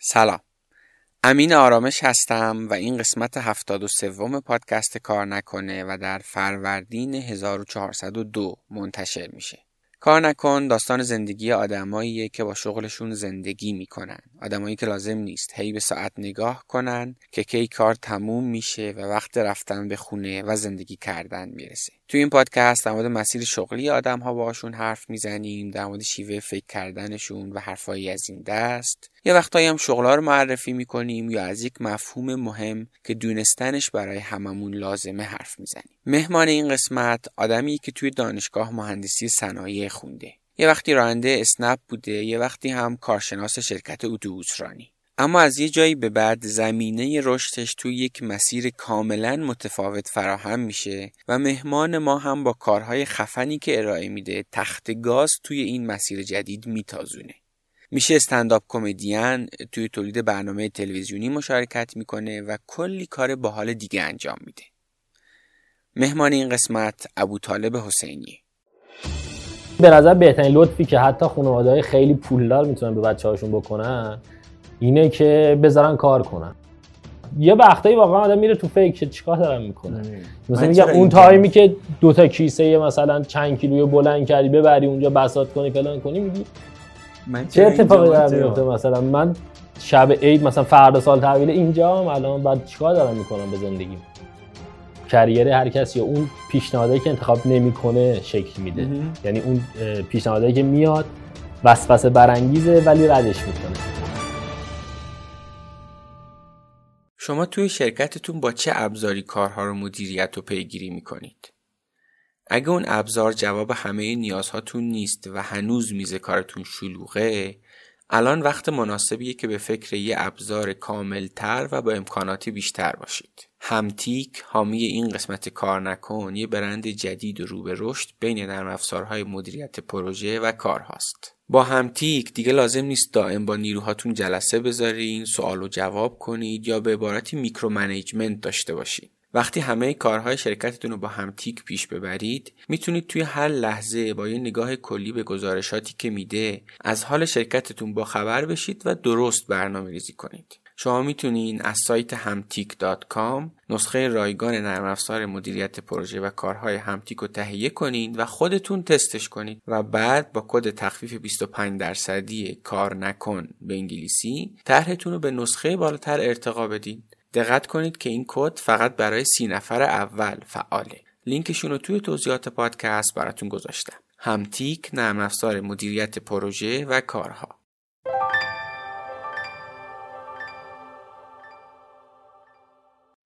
سلام. امین آرامش هستم و این قسمت هفتاد و سوم پادکست کار نکنه و در فروردین 1402 منتشر میشه. کار نکن داستان زندگی آدماییه که با شغلشون زندگی می‌کنن. آدمایی که لازم نیست هی به ساعت نگاه کنن که کی کار تموم میشه و وقت رفتن به خونه و زندگی کردن می‌رسه. توی این پادکست در مورد مسیر شغلی آدم ها باشون حرف می‌زنیم در مورد شیوه فکر کردنشون و حرفایی از این دست. یا وقتایی هم شغلا رو معرفی می‌کنیم یا از یک مفهوم مهم که دونستنش برای هممون لازمه حرف می‌زنیم. مهمان این قسمت آدمی که توی دانشگاه مهندسی صنایع خونده. یه وقتی راننده اسنپ بوده یه وقتی هم کارشناس شرکت اتوبوس رانی. اما از یه جایی به بعد زمینه رشدش توی یک مسیر کاملا متفاوت فراهم میشه و مهمان ما هم با کارهای خفنی که ارائه میده تخت گاز توی این مسیر جدید میتازونه. میشه استنداپ کمدین توی تولید برنامه تلویزیونی مشارکت می‌کنه و کلی کار باحال دیگه انجام میده. مهمان این قسمت ابو طالب حسینی به نظر بهترین لطفی که حتی خانواده خیلی پولدار می‌تونن به بچه هاشون بکنن اینه که بذارن کار کنن. یه وقتایی واقعا آدم میره تو فکر چیکار دارم می‌کنه مثلا میگم اون تایمی که دو تا کیسه مثلا چند کیلوی بلند کردی ببری اونجا بساط کنی فلان کنی میگی چه اتفاقی داره میفته مثلا من شب عید مثلا فردا سال تحویل اینجا هم الان بعد چیکار دارم می‌کنم به زندگی؟ کریر هر کسی اون پیشنهادی که انتخاب نمی‌کنه شکل میده. یعنی اون پیشنهادی که میاد وسوسه برانگیزه ولی ردش می‌کنه. شما توی شرکتتون با چه ابزاری کارها رو مدیریت و پیگیری می‌کنید؟ اگه اون ابزار جواب همه نیازهاتون نیست و هنوز میز کارتون شلوغه الان وقت مناسبیه که به فکر یه ابزار کاملتر و با امکاناتی بیشتر باشید. همتیک حامی این قسمت کار نکن یه برند جدید و رو به رشد بین نرم افزارهای مدیریت پروژه و کارهاست. با همتیک دیگه لازم نیست دائم با نیروهاتون جلسه بذارین، سوال و جواب کنید یا به عبارتی micromanagement داشته باشید. وقتی همه کارهای شرکتتون رو با همتیک پیش ببرید می‌تونید توی هر لحظه با یه نگاه کلی به گزارشاتی که میده از حال شرکتتون با خبر بشید و درست برنامه ریزی کنید. شما می‌تونین از سایت همتیک.com نسخه رایگان نرم افزار مدیریت پروژه و کارهای همتیک رو تهیه کنید و خودتون تستش کنید و بعد با کد تخفیف 25 درصدی کار نکن به انگلیسی طرحتون رو به نسخه بالاتر ارتقا بدین دقت کنید که این کد فقط برای سی نفر اول فعاله. لینکشون رو توی توضیحات پادکست براتون گذاشتم. همتیک نرم افزار مدیریت پروژه و کارها.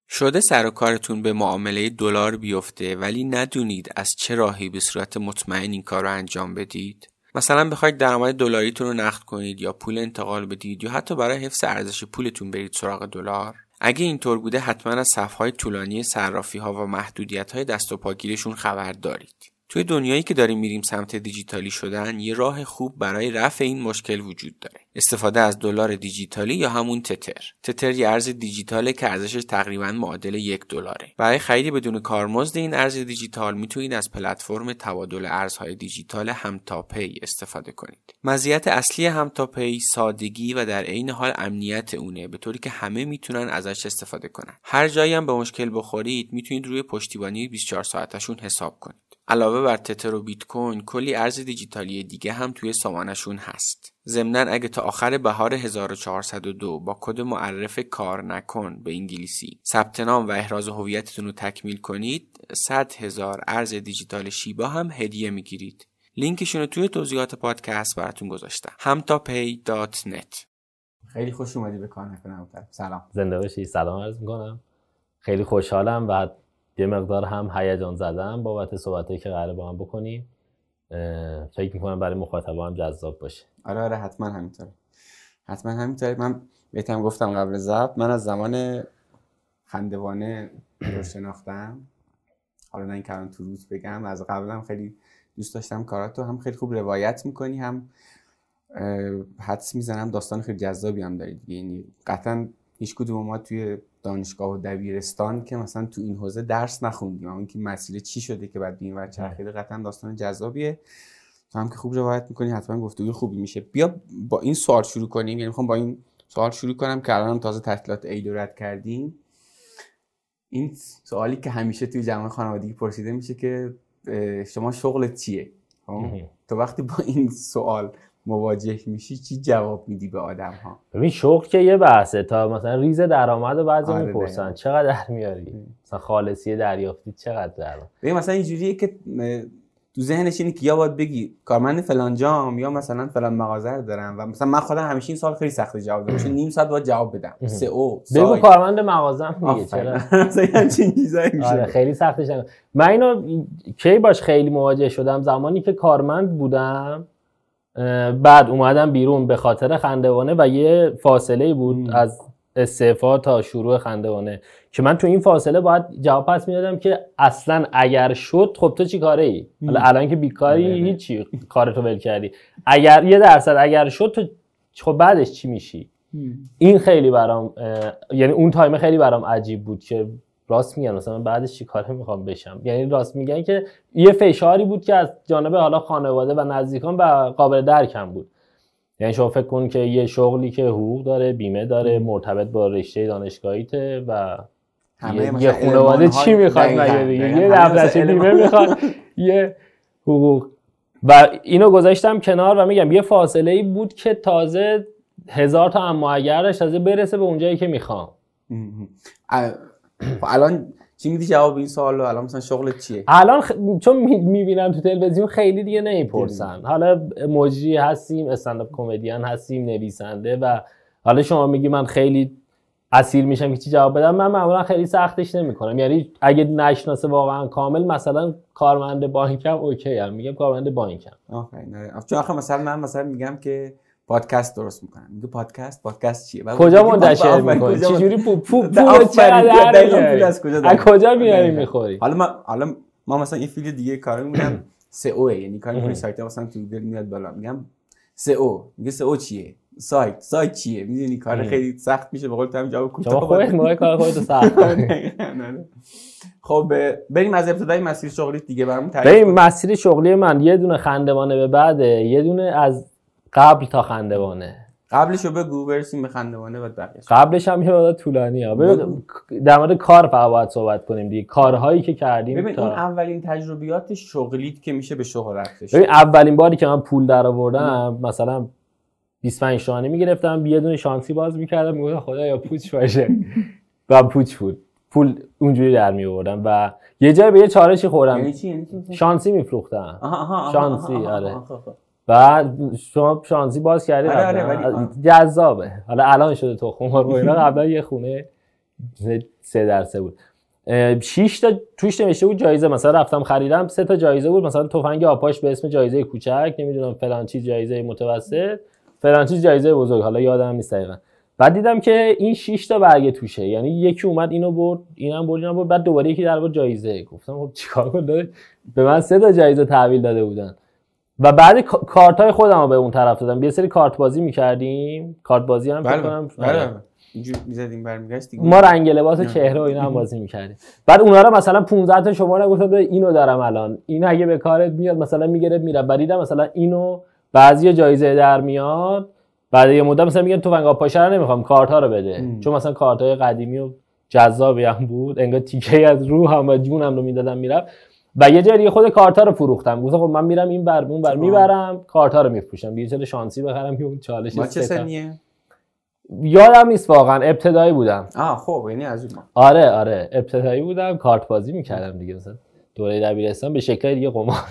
شده سر و کارتون به معامله دلار بیفته ولی ندونید از چه راهی به صورت مطمئن این کار رو انجام بدید؟ مثلا بخواید درآمد دلاریتون رو نقد کنید یا پول انتقال بدید یا حتی برای حفظ ارزش پولتون برید سراغ دلار؟ اگه اینطور بوده حتما از صفهای طولانی صرافی ها و محدودیت های دست و پاگیرشون خبر دارید توی دنیایی که داریم میریم سمت دیجیتالی شدن یه راه خوب برای رفع این مشکل وجود داره. استفاده از دلار دیجیتالی یا همون تتر. تتر یه ارز دیجیتاله که ارزشش تقریبا معادل یک دلاره. برای خرید بدون کارمزد این ارز دیجیتال می‌تونید از پلتفرم تبادل ارزهای دیجیتال همتاپی استفاده کنید. مزیت اصلی همتاپی سادگی و در عین حال امنیت اونه به طوری که همه می‌تونن ازش استفاده کنن. هر جایی هم به مشکل بخورید می‌تونید روی پشتیبانی 24 ساعتشون حساب کنید. علاوه بر تتر و بیت کوین کلی ارز دیجیتالی دیگه هم توی سامانشون هست. ضمنا اگه تا آخر بهار 1402 با کد معرف کار نکن به انگلیسی. ثبت نام و احراز هویتتون رو تکمیل کنید. 100 هزار ارز دیجیتال شیبا هم هدیه می‌گیرید. لینکشون رو توی توضیحات پادکست براتون گذاشتم. همتاپی.net خیلی خوش اومدی به کار نکنم. سلام. زنده باشی. سلام عرض می‌کنم. خیلی خوشحالم و یه مقدار هم هیجان زدم بابت صحبتی که قراره با هم بکنیم. فکر می‌کنم برای مخاطبا هم جذاب باشه. آره آره حتما همینطوره. حتما همینطوره. من بهتم گفتم قبل ضبط من از زمان خندوانه رو شناختم. حالا نه این تو روز بگم از قبلم خیلی دوست داشتم کاراتو. هم خیلی خوب روایت می‌کنی هم حدس می‌زنم داستان خیلی جذابی هم دارید یعنی قطعا هیچ کدوم ما توی دانشگاه و دبیرستان که مثلا تو این حوزه درس نخوندیم. اما اینکه مسئله چی شده که بعد این ور چرخیده قطعا داستان جذابیه. تو هم که خوب روایت می‌کنی حتما گفتگوی خوبی میشه. بیا با این سوال شروع کنیم. یعنی می‌خوام با این سوال شروع کنم که الان تازه تعطیلات عید رو رد کردیم. این سوالی که همیشه توی جمع خانوادگی پرسیده میشه که شما شغلت چیه؟ خب؟ تو وقتی با این سوال مواجه میشی چی جواب میدی به آدم ها ببین شغل که یه بحثه. تا مثلا ریز درآمد رو بعضی آره، می‌پرسن. چقدر در میاری؟ مثلا خالصی دریافتی چقدر در ببین مثلا اینجوریه که اه، تو ذهنش اینه که یا باید بگی کارمند فلان جام یا مثلا فلان مغازه رو دارم و مثلا من خودم همیشه این سال خیلی سخت جواب دادم. چون نیم ساعت باید جواب بدم. سه او بگو. کارمند مغازم میگه چرا؟ همچین چیزایی میشه. آره خیلی سختش. من اینو کی باش خیلی مواجه شدم؟ زمانی که کارمند بودم بعد اومدم بیرون به خاطر خندوانه و یه فاصله بود مم. از استعفا تا شروع خندوانه که من تو این فاصله باید جواب پس می‌دادم که اصلا اگر شد خب تو چی کاره ای؟ حالا الان که بیکاری آره، آره. هیچی کارتو ول کردی. اگر یه درصد اگر شد تو خب بعدش چی میشی؟ این خیلی برام یعنی اون تایم خیلی برام عجیب بود که راست میگن مثلا بعدش چی کاره می‌خوام بشم؟ یعنی راست میگن که یه فشاری بود که از جانب حالا خانواده و نزدیکان و قابل درکم بود. یعنی شما فکر کن که یه شغلی که حقوق داره بیمه داره مرتبط با رشته دانشگاهیته و همه یه, خانواده چی می‌خواد؟ مگه دیگه. یه دفترچه بیمه می‌خواد. یه حقوق. و اینو گذاشتم کنار و میگم یه فاصله ای بود که تازه هزار تا اما اگرش تازه برسه به اونجایی که می‌خوام. خب الان چی میدی جواب این سوال رو؟ الان مثلا شغلت چیه؟ الان خ... چون می‌بینم تو تلویزیون خیلی دیگه نمی‌پرسن. حالا مجری هستیم استنداپ کمدین هستیم نویسنده و حالا شما میگی من خیلی اسیر میشم که چی جواب بدم؟ من معمولا خیلی سختش نمی‌کنم. یعنی اگه نشناسه واقعا کامل مثلا کارمند بانکم okay هم میگم کارمند بانکم. آفرین. آره. چون آخه مثلا من مثلا میگم که پادکست درست می‌کنم. میگه پادکست؟ پادکست چیه؟ کجا منتشر می‌کنی؟ پول پول آفرین، چقدر دقیقاً میاری؟ پول از کجا از؟ کجا میاری. می‌خوری؟ حالا ما حالا ما مثلا این field دیگه کار میمونم SEO یعنی کار می‌کنی سایت مثلا تو گوگل میاد بالا. میگم سئو. میگه سئو چیه؟ سایت. سایت چیه؟ می‌دونی؟ کار خیلی سخت میشه. به قول تو هم جواب کوتاه خودت موقع کار خودت سخت آره. خب بریم از ابتدای مسیر شغلی دیگه برامون تعریف کن. مسیر شغلی من. یه دونه خندوانه به بعده. یه دونه از قبل تا خندوانه قبلش رو بگو برسیم به خندوانه بعد بقیه قبلش هم یه مدت طولانی ها. ببین در مورد کار فقط باید صحبت کنیم دیگه. کارهایی که کردیم ببین تا اون اولین تجربیات شغلیت که میشه به شغل رفتش ببین اولین باری که من پول در آوردم مثلا 25 تومانی می‌گرفتم یه دونه شانسی باز می‌کردم می‌گفتم خدایا پوچ باشه. و پوچ بود. پول اونجوری در می آوردم و یه جای به یه چالشی خوردم. یعنی چی؟ یعنی شانسی میفروختم. شانسی، آره. بعد شما شانسی باز کردی آره، آره،. جذابه. حالا الان شده تخم مرغ و اینا. قبلا یه خونه سه در سه بود. اه، شش تا توش نوشته بود جایزه. مثلا رفتم خریدم سه تا جایزه بود. مثلا تفنگ آپاش به اسم جایزه کوچک نمی‌دونم فلان چیز جایزه متوسط. فلان چیز جایزه بزرگ. حالا یادم نیست دقیقا. بعد دیدم که این 6 تا برگه توشه. یعنی یکی اومد اینو برد اینم برد اینم برد. بعد دوباره یکی در برد جایزه. گفتم خب چیکار کنم؟ به من سه تا جایزه تحویل داده بودن. و بعد کارت های خودم رو به اون طرف دادم. یه سری کارت بازی می‌کردیم. کارت بازی هم بله کنم بله. آره. اینجور می‌زدیم برمیگشت دیگه. ما رنگ لباس و چهره و اینا هم بازی می‌کردیم. بعد اونا رو مثلا 15 تا شماره گفتم اینو دارم الان. این اگه به کارت میاد مثلا میگره میره بعد دیدم مثلا اینو بعضی جایزه در میاد. بعد یه مدت مثلا میگن تو ونگا پاشه رو نمی‌خوام کارت ها رو بده. چون مثلا کارت های قدیمی و جذابی هم بود. انگار تیکه از روحم و جونم رو می‌دادم میرم و یه جای دیگه خود کارتا رو فروختم. گفتم خب من میرم این بر اون بر می‌برم کارتا رو میفروشم. یه شانسی بخرم که اون چالش چه. سنیه؟ یادم نیست واقعا ابتدایی بودم. آه خب یعنی از اون آره آره ابتدایی بودم کارت بازی می‌کردم دیگه مثلا دوره دبیرستان به شکل دیگه قمار.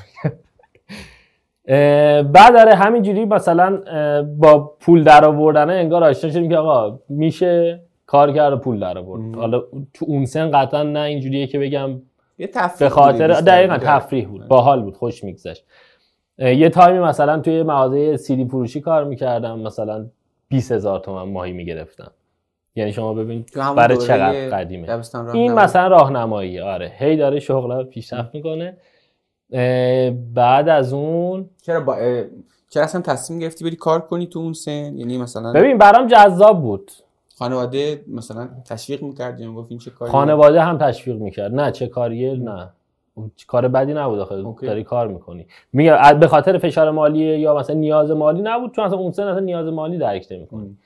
بعد آره همینجوری مثلا با پول در آوردن انگار آشنا شدیم که آقا میشه کار کرد پول در آورد حالا تو اون سن قطعا نه اینجوریه که بگم یه تفریح به خاطر. دقیقا تفریح بود. باحال بود خوش میگذشت. یه تایمی مثلا توی مغازه سیدی فروشی کار می‌کردم مثلا 20 هزار تومن ماهی می‌گرفتم. یعنی شما ببین برای چقدر قدیمه. این. مثلا راهنمایی آره. هی داره شغل پیشرفت می‌کنه. بعد از اون چرا با چرا اصلا تصمیم گرفتی بری کار کنی تو اون سن؟ یعنی مثلا ببین برام جذاب بود. خانواده مثلا تشویق می‌کرد یا گفت این چه کاری خانواده هم تشویق می‌کرد. نه چه کاریه؟ نه. کار بدی نبود آخه. داری کار می‌کنی. میگه به خاطر فشار مالی یا مثلا نیاز مالی نبود چون اصلا اون سن اصلا نیاز مالی درک نمی‌کنی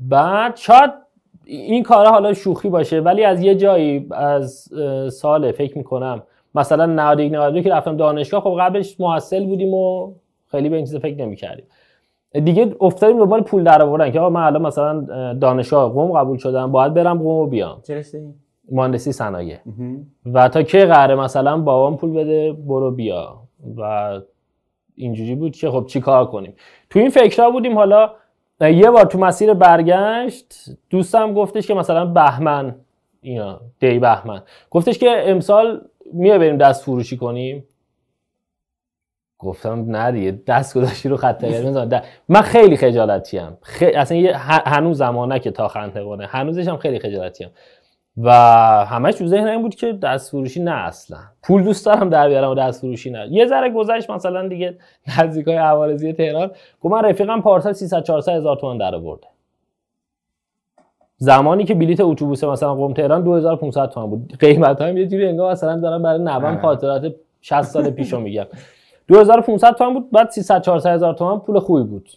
بعد شاید این کارا حالا شوخی باشه ولی از یه جایی از سال فکر می‌کنم. مثلا 91 92 که رفتم دانشگاه خب قبلش محصل بودیم و خیلی به این چیز فکر نمی‌کردیم. دیگه افتادیم دنبال پول در آوردن که آقا من الان مثلا دانشگاه قم قبول شدم باید برم قم و بیام. چه مهندسی صنایع. و تا کی قراره مثلا بابام پول بده برو بیا. و اینجوری بود که خب چی کار کنیم. تو این فکرها بودیم حالا یه بار تو مسیر برگشت دوستم گفتش که مثلا بهمن اینا دی بهمن. گفتش که امسال میای بریم دست فروشی کنیم. گفتم نه دیگه دست گذاشتی رو خط من خیلی خجالتی ام خیلی اصلا هنوز زمانه که تا خنده هنوزش هم خیلی خجالتی ام و همش تو ذهن این بود که دست فروشی نه اصلا. پول دوست دارم در بیارم و دست فروشی نه. یه ذره گذشت مثلا دیگه نزدیکای عوارضی تهران. گفت من رفیقم پارسال 300 400 هزار تومان در آورده. زمانی که بلیت اتوبوس مثلا قم تهران 2500 تومان بود. قیمت هم یه جوری انگار مثلا دارم برای نوام. خاطرات 60 سال پیشو میگم. 2500 تومان بود بعد 300 400 هزار تومان پول خوبی بود.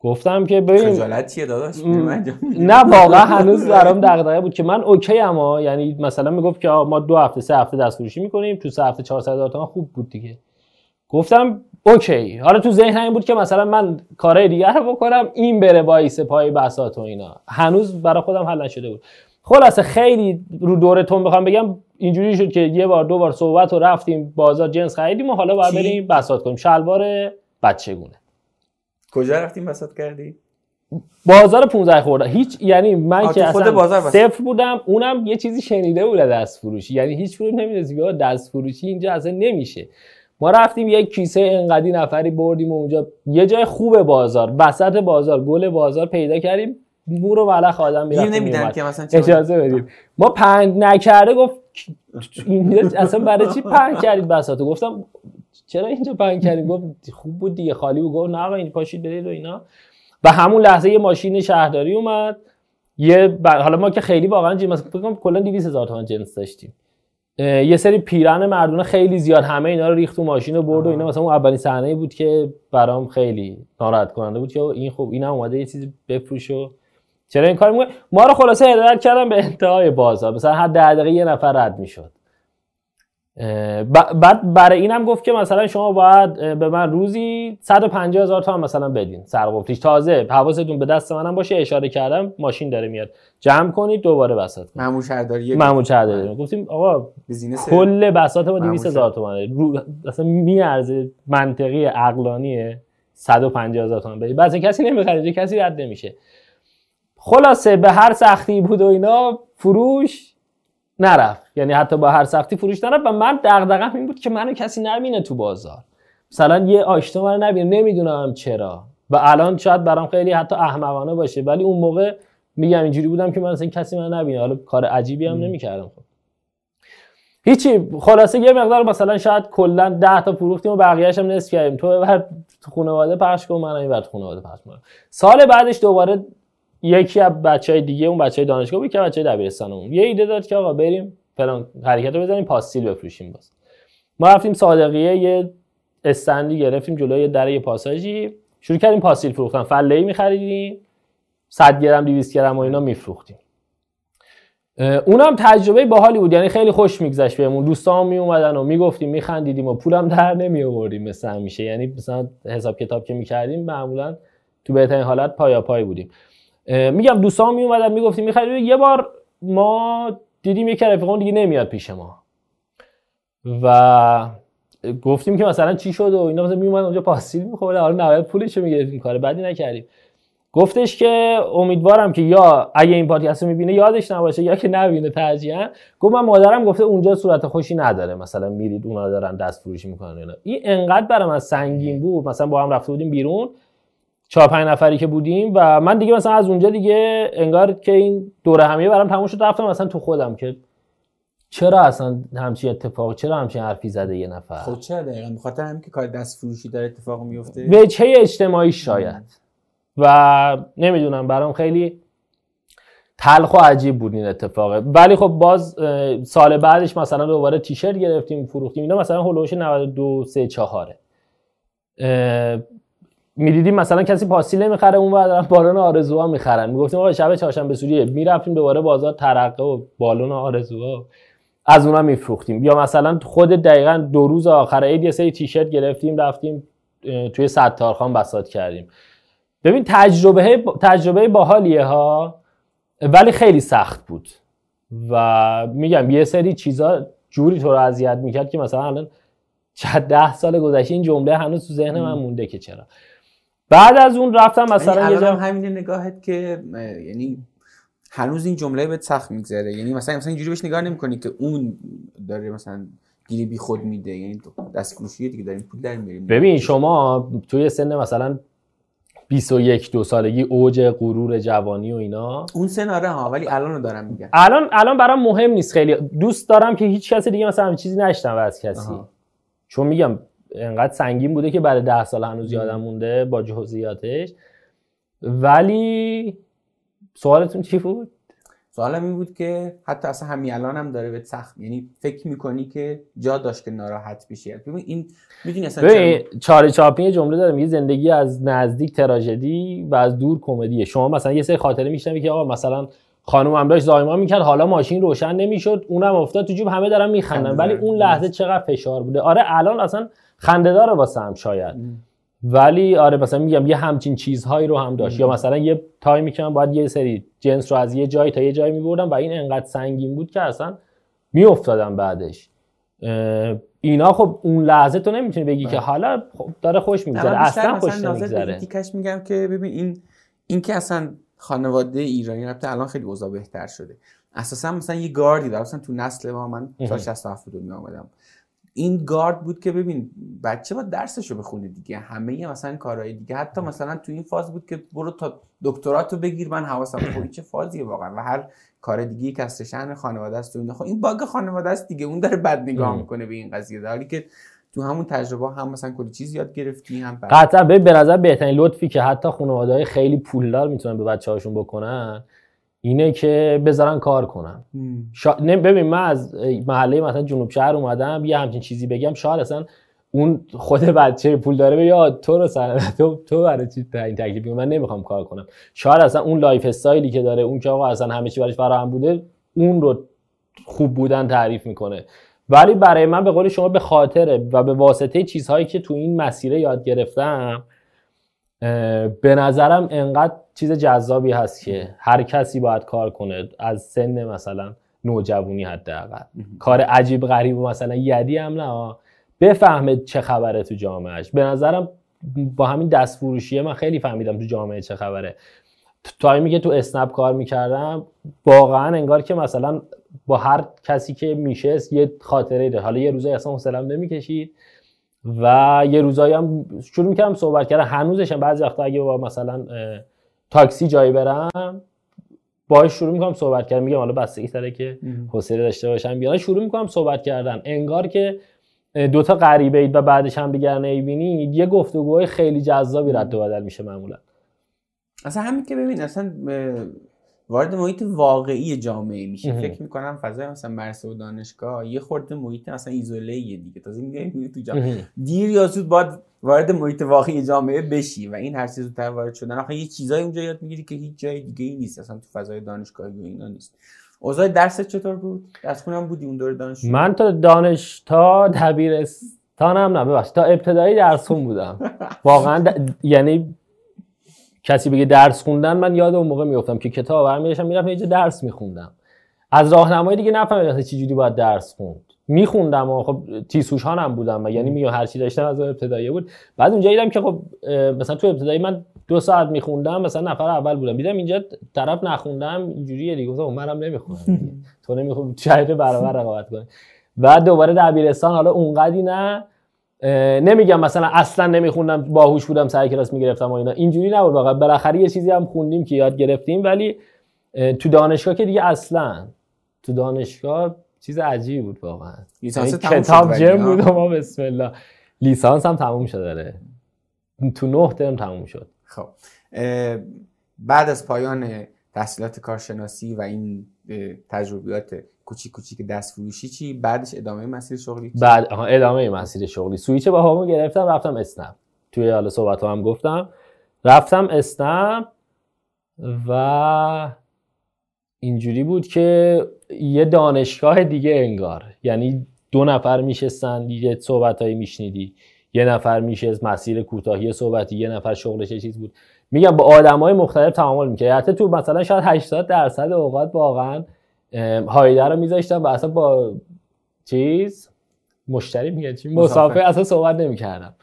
گفتم که ببین خجالت داداش؟ نه واقعا هنوز برام دغدغه بود که من اوکی اما یعنی مثلا می‌گفت که ما دو هفته سه هفته دستفروشی می‌کنیم تو سه هفته 400 هزار تومان خوب بود دیگه. گفتم okay. حالا تو ذهن این بود که مثلا من کارهای دیگر رو بکنم این بره وایسه پای بساط و اینا. هنوز برای خودم حل نشده بود. خلاصه خیلی رو دور تند بخوام بگم اینجوری شد که یه بار دو بار صحبت رو رفتیم بازار جنس خریدیم و حالا باید بریم بساط کنیم. شلوار بچگونه کجا رفتیم بساط کردی؟ بازار 15 خرداد. هیچ یعنی من که اصلا بازار صفر بودم اونم یه چیزی شنیده بود دست فروشی یعنی هیچ فرو نمی‌دونست که دست فروشی اینجا اصلا نمیشه. ما رفتیم یک کیسه انقدی نفری بردیم و اونجا یه جای خوب بازار وسط بازار گل بازار پیدا کردیم. مور و ملخ آدم می‌رفتیم نمیدن که مثلا اجازه بدیم ما پنج نکرده گفت اصلا برای چی پنج کردید بساطو؟ گفتم چرا اینجا پنگ کردیم گفت خوب بود دیگه خالی بود. گفت نه آقا این پاشید برید و اینا. و همون لحظه یه ماشین شهرداری اومد. یه حالا ما که خیلی واقعا جنس مثلا فکر کنم کلا 200 هزار تومان جنس داشتیم. یه سری پیرن مردونه خیلی زیاد همه اینا رو ریخت تو ماشین و برد و اینا. مثلا اون اولین صحنه بود که برام خیلی ناراحت کننده بود که این خوب اینا اومده یه چیزی بفروش چرا این کار می‌کنه ما رو خلاصه هدایت کردم به انتهای بازار. مثلا هر دقیقه یه نفر رد می‌شد. بعد برای اینم گفت که مثلا شما باید به من روزی 150 هزار تومان مثلا بدین. سرقفلیش. تازه حواستون به دست منم باشه اشاره کردم ماشین داره میاد. جمع کنید دوباره کنید. معمول شهرداری معمول شهرداری. گفتیم آقا کل بساط ما 200 هزار تومانه. رو اصلا میارزه منطقی عقلانیه 150 هزار تومان. بدید بعضی کسی نمی‌خره کسی رد نمیشه. خلاصه به هر سختی بود و اینا فروش نرفت. یعنی حتی با هر سختی فروش نرفت و من دغدغه‌م این بود که منو کسی نبینه تو بازار. مثلا یه آشنا منو نبینه نمی‌دونم چرا. و الان شاید برام خیلی حتی احمقانه باشه ولی اون موقع میگم اینجوری بودم که من اصلا کسی منو نبینه. حالا کار عجیبی هم نمی‌کردم خب. هیچی خلاصه یه مقدار مثلا شاید کلا 10 تا فروختیم و بقیه‌اش هم نصف کردیم. تو ببر تو خانواده پخش کن من این خانواده پخش کنم. سال بعدش دوباره یکی از بچه های دیگه اون بچه های دانشگاه بود که بچه دبیرستانمون یه ایده داد که آقا بریم فلان حرکت رو بزنیم پاستیل بفروشیم باز. ما رفتیم صادقیه یه استندی گرفتیم جلوی در یه پاساژی. شروع کردیم پاستیل فروختن. فله ای می‌خریدیم 100 گرم 200 گرم و اینا میفروختیم. اونم تجربه باحالی بود. یعنی خیلی خوش میگذشت بهمون. دوستان می اومدن و می‌گفتیم میخندیدیم و پولم در نمی آوردیم مثل همیشه. یعنی مثلا حساب کتاب که می‌کردیم معمولا تو بهترین حالت پایا پای بودیم. میگم دوستان می اومدن می‌گفتیم می‌خرید یه بار ما دیدیم یک رفیقمون دیگه نمیاد پیش ما. و گفتیم که مثلا چی شد و اینا مثلا می اومد اونجا پاستیل می‌خورد. حالا نهایت پولش رو می‌گرفتیم کار بعدی نکردیم. گفتش که امیدوارم که یا اگه این پادکست می‌بینه یادش نباشه یا که نبینه ترجیحاً. گفت من مادرم گفته اونجا صورت خوشی نداره. مثلا میرید اونا دارن دست فروشی می‌کنن. این انقدر برام از سنگین بود. مثلا با هم رفته بودیم بیرون. چهار پنج نفری که بودیم و من دیگه مثلا از اونجا دیگه انگار که این دوره همیه برام تموم شد رفتم مثلا تو خودم که چرا اصلا همچین اتفاق چرا همچین حرفی زده یه نفر؟ خب چرا دقیقا؟ بخاطر همین که کار دست فروشی داره اتفاق میفته؟ وجهه اجتماعی شاید؟ و نمی‌دونم برام خیلی تلخ و عجیب بود این اتفاقه ولی خب باز سال بعدش مثلا دوباره تیشرت گرفتیم فروختیم اینا مثلا هولوش 92 3 4 می‌دیدیم مثلا کسی پاستیل نمی‌خره اون بعد بالون آرزوها می‌خرن. می‌گفتیم آقا شب چهارشنبه سوریه می‌رفتیم دوباره بازار ترقه و بالون آرزوها. از اونا میفروختیم. یا مثلا خود دقیقا دو روز آخر عید یه سری تیشرت گرفتیم رفتیم توی ستارخان بساط کردیم. ببین تجربه تجربه باحالیه ها ولی خیلی سخت بود. و میگم یه سری چیزا جوری تو رو اذیت می‌کرد که مثلا الان چند ده سال گذشته این جمله هنوز تو ذهن من مونده که چرا. بعد از اون رفتم مثلا یه جا همین نگاهت که یعنی هنوز این جمله بهت سخت میگذره. یعنی مثلا مثلا اینجوری بهش نگاه نمی‌کنی که اون داره مثلا گیری بی خود میده. یعنی دست فروشیه دیگه داریم پول در میاریم. ببین شما توی سن مثلا 21 دو سالگی اوج غرور جوانی و اینا. اون سناره ها ولی الان رو دارم میگم. الان الان برام مهم نیست خیلی. دوست دارم که هیچ کسی دیگه مثلا چیزی نشتم از کسی. چون میگم انقدر سنگین بوده که برای ده سال هنوز یادم مونده با جزئیاتش. ولی سوالتون چی بود؟ سوالم این بود که حتی اصلا همین الان هم داره به سخت یعنی فکر می‌کنی که جا داشت که ناراحت بشی. ببین این می‌دونی اصلا ببین چارلی چاپلین جمله داره میگه زندگی از نزدیک تراژدی و از دور کمدیه. شما مثلا یه سری خاطره میشنوی که آقا مثلا خانم داشت زایمان می‌کرد حالا ماشین روشن نمی‌شد اونم افتاد تو جیب همه دارن میخندن. ولی اون لحظه چقدر فشار بوده؟ آره الان اصلا خنده داره واسه هم شاید. ولی آره مثلا میگم یه همچین چیزهایی رو هم داشت. یا مثلا یه تایمی که من باید یه سری جنس رو از یه جایی تا یه جایی میبردم و این انقدر سنگین بود که اصلا میافتادم بعدش. اینا خب اون لحظه تو نمی‌تونی بگی که بله. حالا خب داره خوش میگذره. اصلا خوش نمیگذره. میگم که ببین این این که اصلا خانواده ایرانی رفته الان خیلی اوضاع بهتر شده. اساسا مثلا یه گاردی داره. مثلا تو نسل ما من تا 60 70 دنیا آمدم. این گارد بود که ببین بچه با درسشو بخونه دیگه. همه مثلا کارهای دیگه. حتی مثلا تو این فاز بود که برو تا دکتراتو بگیر. من حواسم خب چه فازیه واقعا؟ و هر کار دیگه که از شأن خانواده است و خب این باگ خانواده است دیگه. اون داره بد نگاه می‌کنه به این قضیه. در حالی که تو همون تجربه هم مثلا کلی چیز یاد گرفتی هم قطعا. به نظر بهترین لطفی که حتی خانواده خیلی پولدار می‌تونن به بچه‌هاشون بکنن اینه که بذارن کار کنن. شا... ببین من از محله مثلا جنوب شهر اومدم یه همچین چیزی بگم شاید اصلا اون خود بچه پول داره یا تو رو سر تو تو برای چی این تکلیف من نمی‌خوام کار کنم. شاید اصلا اون lifestyle ی که داره اون که آقا اصلا همه چی براش فراهم بوده اون رو خوب بودن تعریف می‌کنه. ولی برای من به قول شما به خاطره و به واسطه چیزهایی که تو این مسیره یاد گرفتم به نظرم انقدر چیز جذابی هست که هر کسی باید کار کنه. از سن مثلا نوجوانی حداقل. کار عجیب غریب و مثلا یدی هم نه. بفهمه چه خبره تو جامعهش به نظرم با همین دست فروشیه من خیلی فهمیدم تو جامعه چه خبره. تایمی که تو اسنپ کار می‌کردم واقعا انگار که مثلا با هر کسی که میشه یه خاطره ده حالا یه روزای اصلا حوصله‌ام نمی‌کشید. و یه روزایی هم شروع می‌کردم صحبت کردن. هنوزش هم بعضی وقتا اگه با مثلا تاکسی جایی برم باهاش شروع می‌کنم صحبت کردن. میگم حالا بستگی داره که حوصله داشته باشم بیان شروع می‌کنم صحبت کردن. انگار که دوتا غریبه اید و بعدش هم دیگر نمی‌بینید یه گفتگوهای خیلی جذابی رد و بدل میشه معمولا. اصلا همین که ببین اصلا وارد محیط واقعی جامعه میشه فکر می‌کنم فضای مثلا مرسه و دانشگاه یه خورده محیط مثلا ایزوله یه دیگه. تازه میگه تو جامعه دیر یا زود باید وارد محیط واقعی جامعه بشی و این هر چیز زودتر وارد شدن. آخه یه چیزایی اونجا یاد می‌گیری که هیچ جای دیگه ای نیست. اصلا تو فضای دانشگاهی و اینا نیست. اوضاع درس چطور بود؟ درس خونم بودی اون دور دانش من تا دانش تا دبیرستانم نه ببخشید. تا ابتدایی درس خون بودم. واقعا یعنی کسی بگه درس خوندن من یاد اون موقع میافتم که کتاب برمی‌داشتم می‌رفتم یه درس میخوندم. از راهنمایی دیگه نفهمیدم چه جوری باید درس خوند. میخوندم و خب تیسوشان هم بودم و یعنی میگم هر چی داشتم از ابتدایی بود. بعد اونجا دیدم که خب مثلا تو ابتدایی من دو ساعت میخوندم مثلا نفر اول بودم. دیدم اینجا طرف نخوندم اینجوریه دیگه. گفتم خب منم نمی‌خونم تو نمی‌خونی شاید برابر رقابت کنی. بعد دوباره دبیرستان حالا اونقدی نه نمیگم مثلا اصلا نمیخوندم باهوش بودم سر کلاس می‌گرفتم و اینا. اینجوری نبود واقعا. بالاخره یه چیزی هم خوندیم که یاد گرفتیم ولی تو دانشگاه که دیگه اصلا تو دانشگاه چیز عجیبی بود واقعا. کتاب جم بود ما بسم الله. لیسانس هم تموم شده داره تو نه ترم تموم شد. خب بعد از پایان تحصیلات کارشناسی و این تجربیات کوچیک کوچیک دست فروشی چی؟ بعدش ادامه مسیر شغلی چی؟ بعد ادامه مسیر شغلی. سویچ با همون گرفتم رفتم اسنپ. توی حالا صحبت هم گفتم. رفتم اسنپ و اینجوری بود که یه دانشگاه دیگه انگار. یعنی دو نفر میشستن یه صحبت هایی میشنیدی یه نفر میشه مسیر کوتاهی صحبتی یه نفر شغلش چیز بود. میگم با آدم های مختلف تعامل می‌کرد حتی تو مثلا شاید 80 درصد اوقات واقعا هایده رو میذاشتم و اصلا با چیز مشتری میگه چی؟ مسافر اصلا صحبت نمی‌کردم.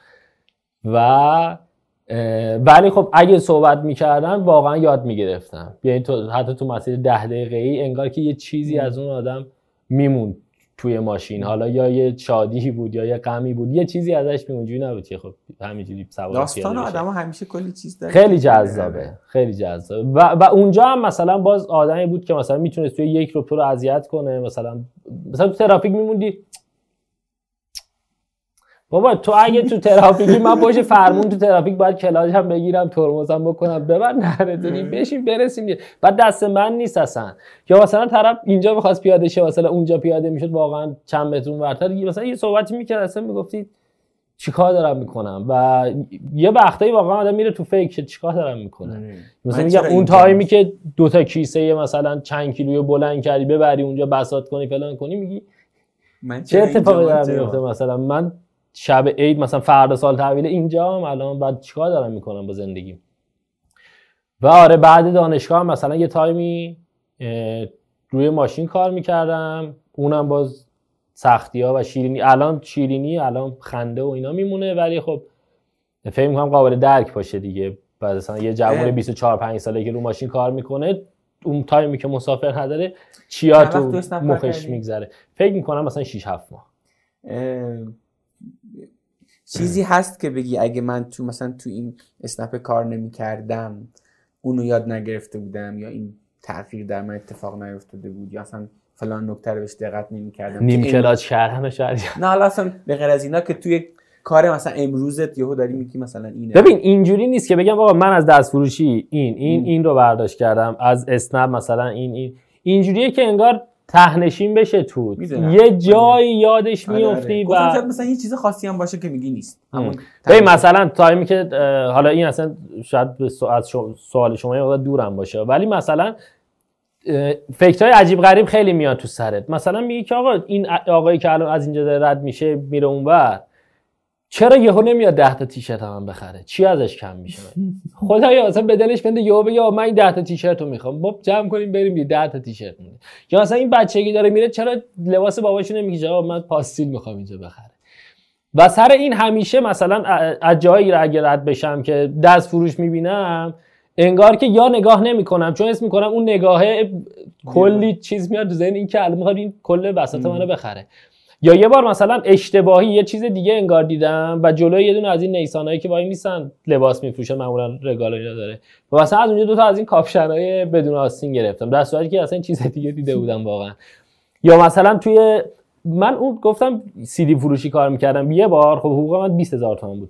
و ولی خب اگه صحبت می‌کردم واقعا یاد می‌گرفتم. یعنی تو حتی تو مسیر ده دقیقه ای انگار که یه چیزی از اون آدم میموند. توی ماشین. حالا یا یه شادی بود یا یه غمی بود. یه چیزی ازش اونجوری نبود که خب همینجوری سوار داستان آدم همیشه کلی چیز داره. خیلی جذابه. خیلی جذابه. و, و اونجا هم مثلا باز آدمی بود که مثلا می‌تونست توی یک رو تو رو اذیت کنه. مثلا مثلا تو ترافیک میموندی بابا تو اگه تو ترافیکی من پشت فرمون تو ترافیک باید کلاج هم بگیرم ترمزم بکنم. ببر نردونی بشین برسیم بعد دست من نیست اصلا. یا مثلا طرف اینجا می‌خواست پیاده شه مثلا اونجا پیاده می‌شد واقعا چند متر ورتر مثلا یه صحبتی می‌کرد اصلا می‌گفتی چیکار دارم می‌کنم؟ و یه وقتایی واقعا آدم میره تو فکر چیکار دارم می‌کنه مثلا میگم اون تایمی که دو تا کیسه مثلا چند کیلوی بلند کردی ببری اونجا بساط کنی فلان کنی میگی من چه اتفاقی دارم میفته مثلا؟ من شب عید مثلا فردا سال تحویل اینجا هم الان بعد چیکار دارم می‌کنم با زندگی؟ و آره بعد دانشگاه مثلا یه تایمی روی ماشین کار می‌کردم. اونم باز سختی ها و شیرینی الان شیرینی الان خنده و اینا میمونه. ولی خب فکر می‌کنم قابل درک باشه دیگه. بعد مثلا یه جوون 24 5 ساله که رو ماشین کار می‌کنه اون تایمی که مسافر نداره چیا تو مخش میگذره. فکر می‌کنم مثلا 6 7 ماه. چیزی هست که بگی اگه من تو مثلا تو این اسنپ کار نمی کردم اونو یاد نگرفته بودم یا این تغییر در من اتفاق نیفتاده بود یا اصلا فلان نکته رو بهش دقت نمی کردم نیم کلاج کردن شاید نه حالا اصلا به غیر از اینا که توی کار مثلا امروزت یهو داری میگی مثلا اینه. ببین اینجوری نیست که بگم بابا من از دست فروشی این این این رو برداشت کردم از اسنپ مثلا این این. اینجوریه که انگار تهنشین بشه تو یه جایی آره. یادش آره میفتی آره. و مثلا یه چیز خاصی هم باشه که میگی نیست. همون مثلا تایمی که حالا این اصلا شاید از سوال شما یه دورم باشه. ولی مثلا فکرهای عجیب غریب خیلی میاد تو سرت. مثلا میگی که آقا این آقایی که الان از اینجا داره رد میشه میره اونور. چرا یهو نمیاد 10 تا تیشرت هم بخره؟ چی ازش کم میشه؟ خدایا اصلا به دلش بنده یهو بگه من این 10 تا تیشرت رو می‌خوام. باب جمع کنیم بریم یه 10 تا تیشرت مونه یا مثلا این بچگی داره میره چرا لباس باباشو نمیگه آقا من پاستیل می‌خوام اینجا بخره. و سر این همیشه مثلا از جایی را اگه رد بشم که دست فروش می‌بینم انگار که یا نگاه نمی‌کنم چون اسم می‌کنم اون نگاهه کلی چیز میاد تو ذهن این که الان می‌خواد این کل بساط منو بخره. یا یه بار مثلا اشتباهی یه چیز دیگه انگار دیدم و جلوی یه دونه از این نیسانایی که وای میسن لباس میفروشن معمولا رگال داره. و مثلا از اونجا دو تا از این کاپشنای بدون آستین گرفتم. در صورتی که اصلا چیز دیگه دیده بودم واقعا. یا مثلا توی من اون گفتم سی دی فروشی کار می‌کردم. یه بار خب حقوق من 20000 تومان بود.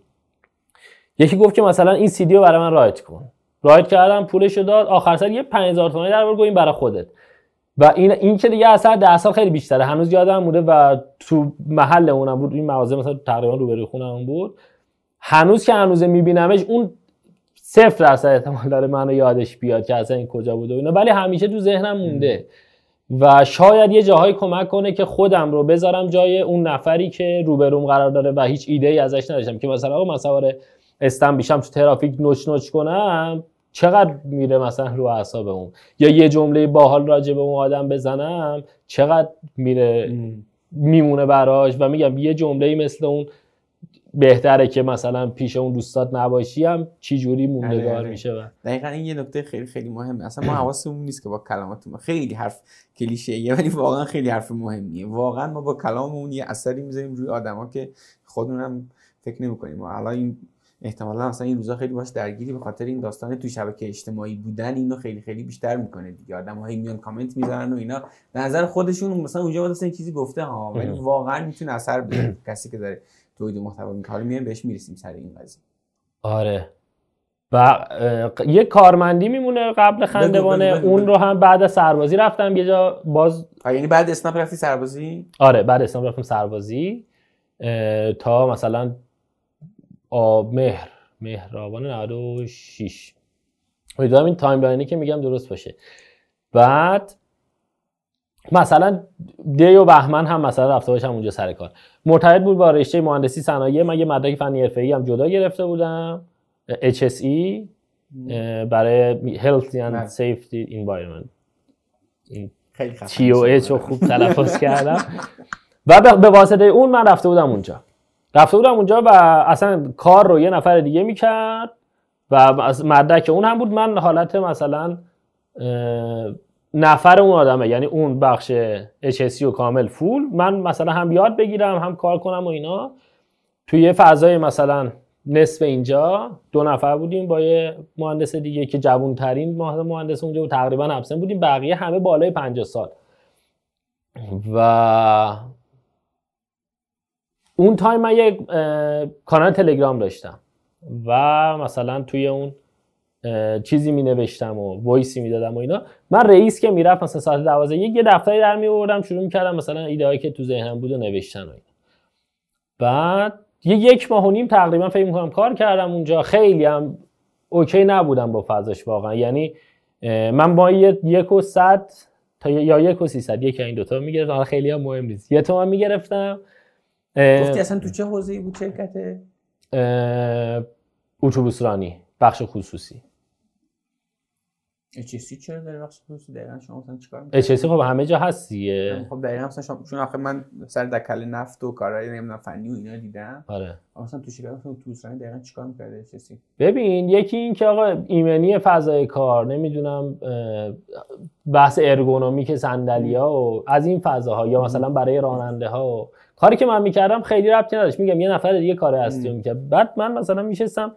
یکی گفت که مثلا این سی دی رو برای من رایت کن. رایت کردم پولش داد. آخر سر یه 5000 تومانی در این برای خودت. و این این که دیگه اثر ده سال خیلی بیشتره. هنوز یادم بوده و تو محل اونم بود این مغازه مثلا تقریبا روبروی خونم بود. هنوز که هنوز میبینمش اون صفر درصد احتمال داره منو یادش بیاد که اصلا این کجا بوده اینا ولی همیشه تو ذهنم مونده. و شاید یه جاهایی کمک کنه که خودم رو بذارم جای اون نفری که روبروم قرار داره و هیچ ایده ای ازش نداشتم. که مثلا آقا من سوار استم بیشم تو ترافیک نوچ نوچ کنم چقدر میره مثلا رو اعصاب اون؟ یا یه جمله باحال راجع به اون آدم بزنم چقدر میره میمونه براش و میگم یه جمله مثل اون بهتره که مثلا پیش اون دوستات نباشی هم چی جوری موندگار. میشه و دقیقا این یه نکته خیلی خیلی مهمه. اصلا ما حواسمون نیست که با کلاماتون خیلی حرف کلیشه ولی واقعا خیلی حرف مهمیه. واقعا ما با کلاممون یه اثری می‌ذاریم روی آدما که خودمونم فکر نمی‌کنیم. حالا این احتمالا مثلا این روزا خیلی باش درگیری به خاطر این داستان توی شبکه اجتماعی بودن اینو خیلی خیلی بیشتر می‌کنه دیگه. آدم هایی میان کامنت می‌ذارن و اینا. به نظر خودشون مثلا اونجا مثلا چیزی گفته ها ولی واقعا می‌تونه اثر بذاره کسی که داره تولید محتوا می‌کنه. میایم بهش می‌رسیم سر این قضیه. آره. و یه کارمندی میمونه قبل خندوانه اون رو هم بعد سربازی رفتم. یه جا باز یعنی بعد اسنپ رفتی سربازی؟ آره بعد اسنپ رفتم سربازی. تا مثلا آب مهر مهرآبان 96 امیدوارم این timeline ی که میگم درست باشه. بعد مثلا دی و بهمن هم مثلا رفته باشم اونجا سر کار. مرتبط بود با رشته مهندسی صنایع. من یه مدرک فنی حرفه‌ای هم جدا گرفته بودم. HSE برای Healthy and Safety Environment. این خیلی خفن TH رو خوب تلفظ کردم. و به واسطه اون من رفته بودم اونجا. رفته بودم اونجا و اصلا کار رو یه نفر دیگه می‌کرد و از مدرک اون هم بود. من حالت مثلا نفر اون آدمه یعنی اون بخش HSC و کامل فول. من مثلا هم یاد بگیرم هم کار کنم و اینا. توی یه فضای مثلا نصف اینجا دو نفر بودیم با یه مهندس دیگه که جوون ترین مهندس اونجا بود. تقریبا همسن بودیم. بقیه همه بالای 50 سال. و اون time من یک کانال تلگرام داشتم و مثلا توی اون چیزی می نوشتم و voice ی می دادم و اینا. من رئیس که می‌رفت مثلا ساعت 12 یک یه دفتری در می آوردم شروع می کردم مثلا ایده هایی که تو ذهنم بود و نوشتن و اینا. بعد یه یک ماه و نیم تقریبا فکر می‌کنم کار کردم اونجا. خیلی هم okay نبودم با فضاش واقعا. یعنی من با یک و صد تا یا یک و سیصد یک این دوتا می‌گرفتم. خیلی هم مهم نیست. یه تومن می‌گرفتم. گفتی اصلا تو چه حوزه‌ای بود شرکته اتوبوس رانی بخش خصوصی. HSC چرا داره بخش خصوصی؟ دقیقا شما مثلا چیکار می‌کنید HSC خب همه جا هست دیگه. خب دقیقا مثلا شما چون آخه من سر دکل نفت و کارهای نمی‌دونم فنی و اینا دیدم. آره. مثلا تو شرکت مثلا تو سرانی دقیقا چیکار می‌کرده HSC ببین یکی این که آقا ایمنی فضای کار نمی‌دونم بحث ارگونومیک صندلی ها و از این فضاها یا مثلا برای راننده ها و کاری که من می‌کردم خیلی ربطی نداشت. میگم یه نفر دیگه کار رو می‌کرد بعد من مثلا میشستم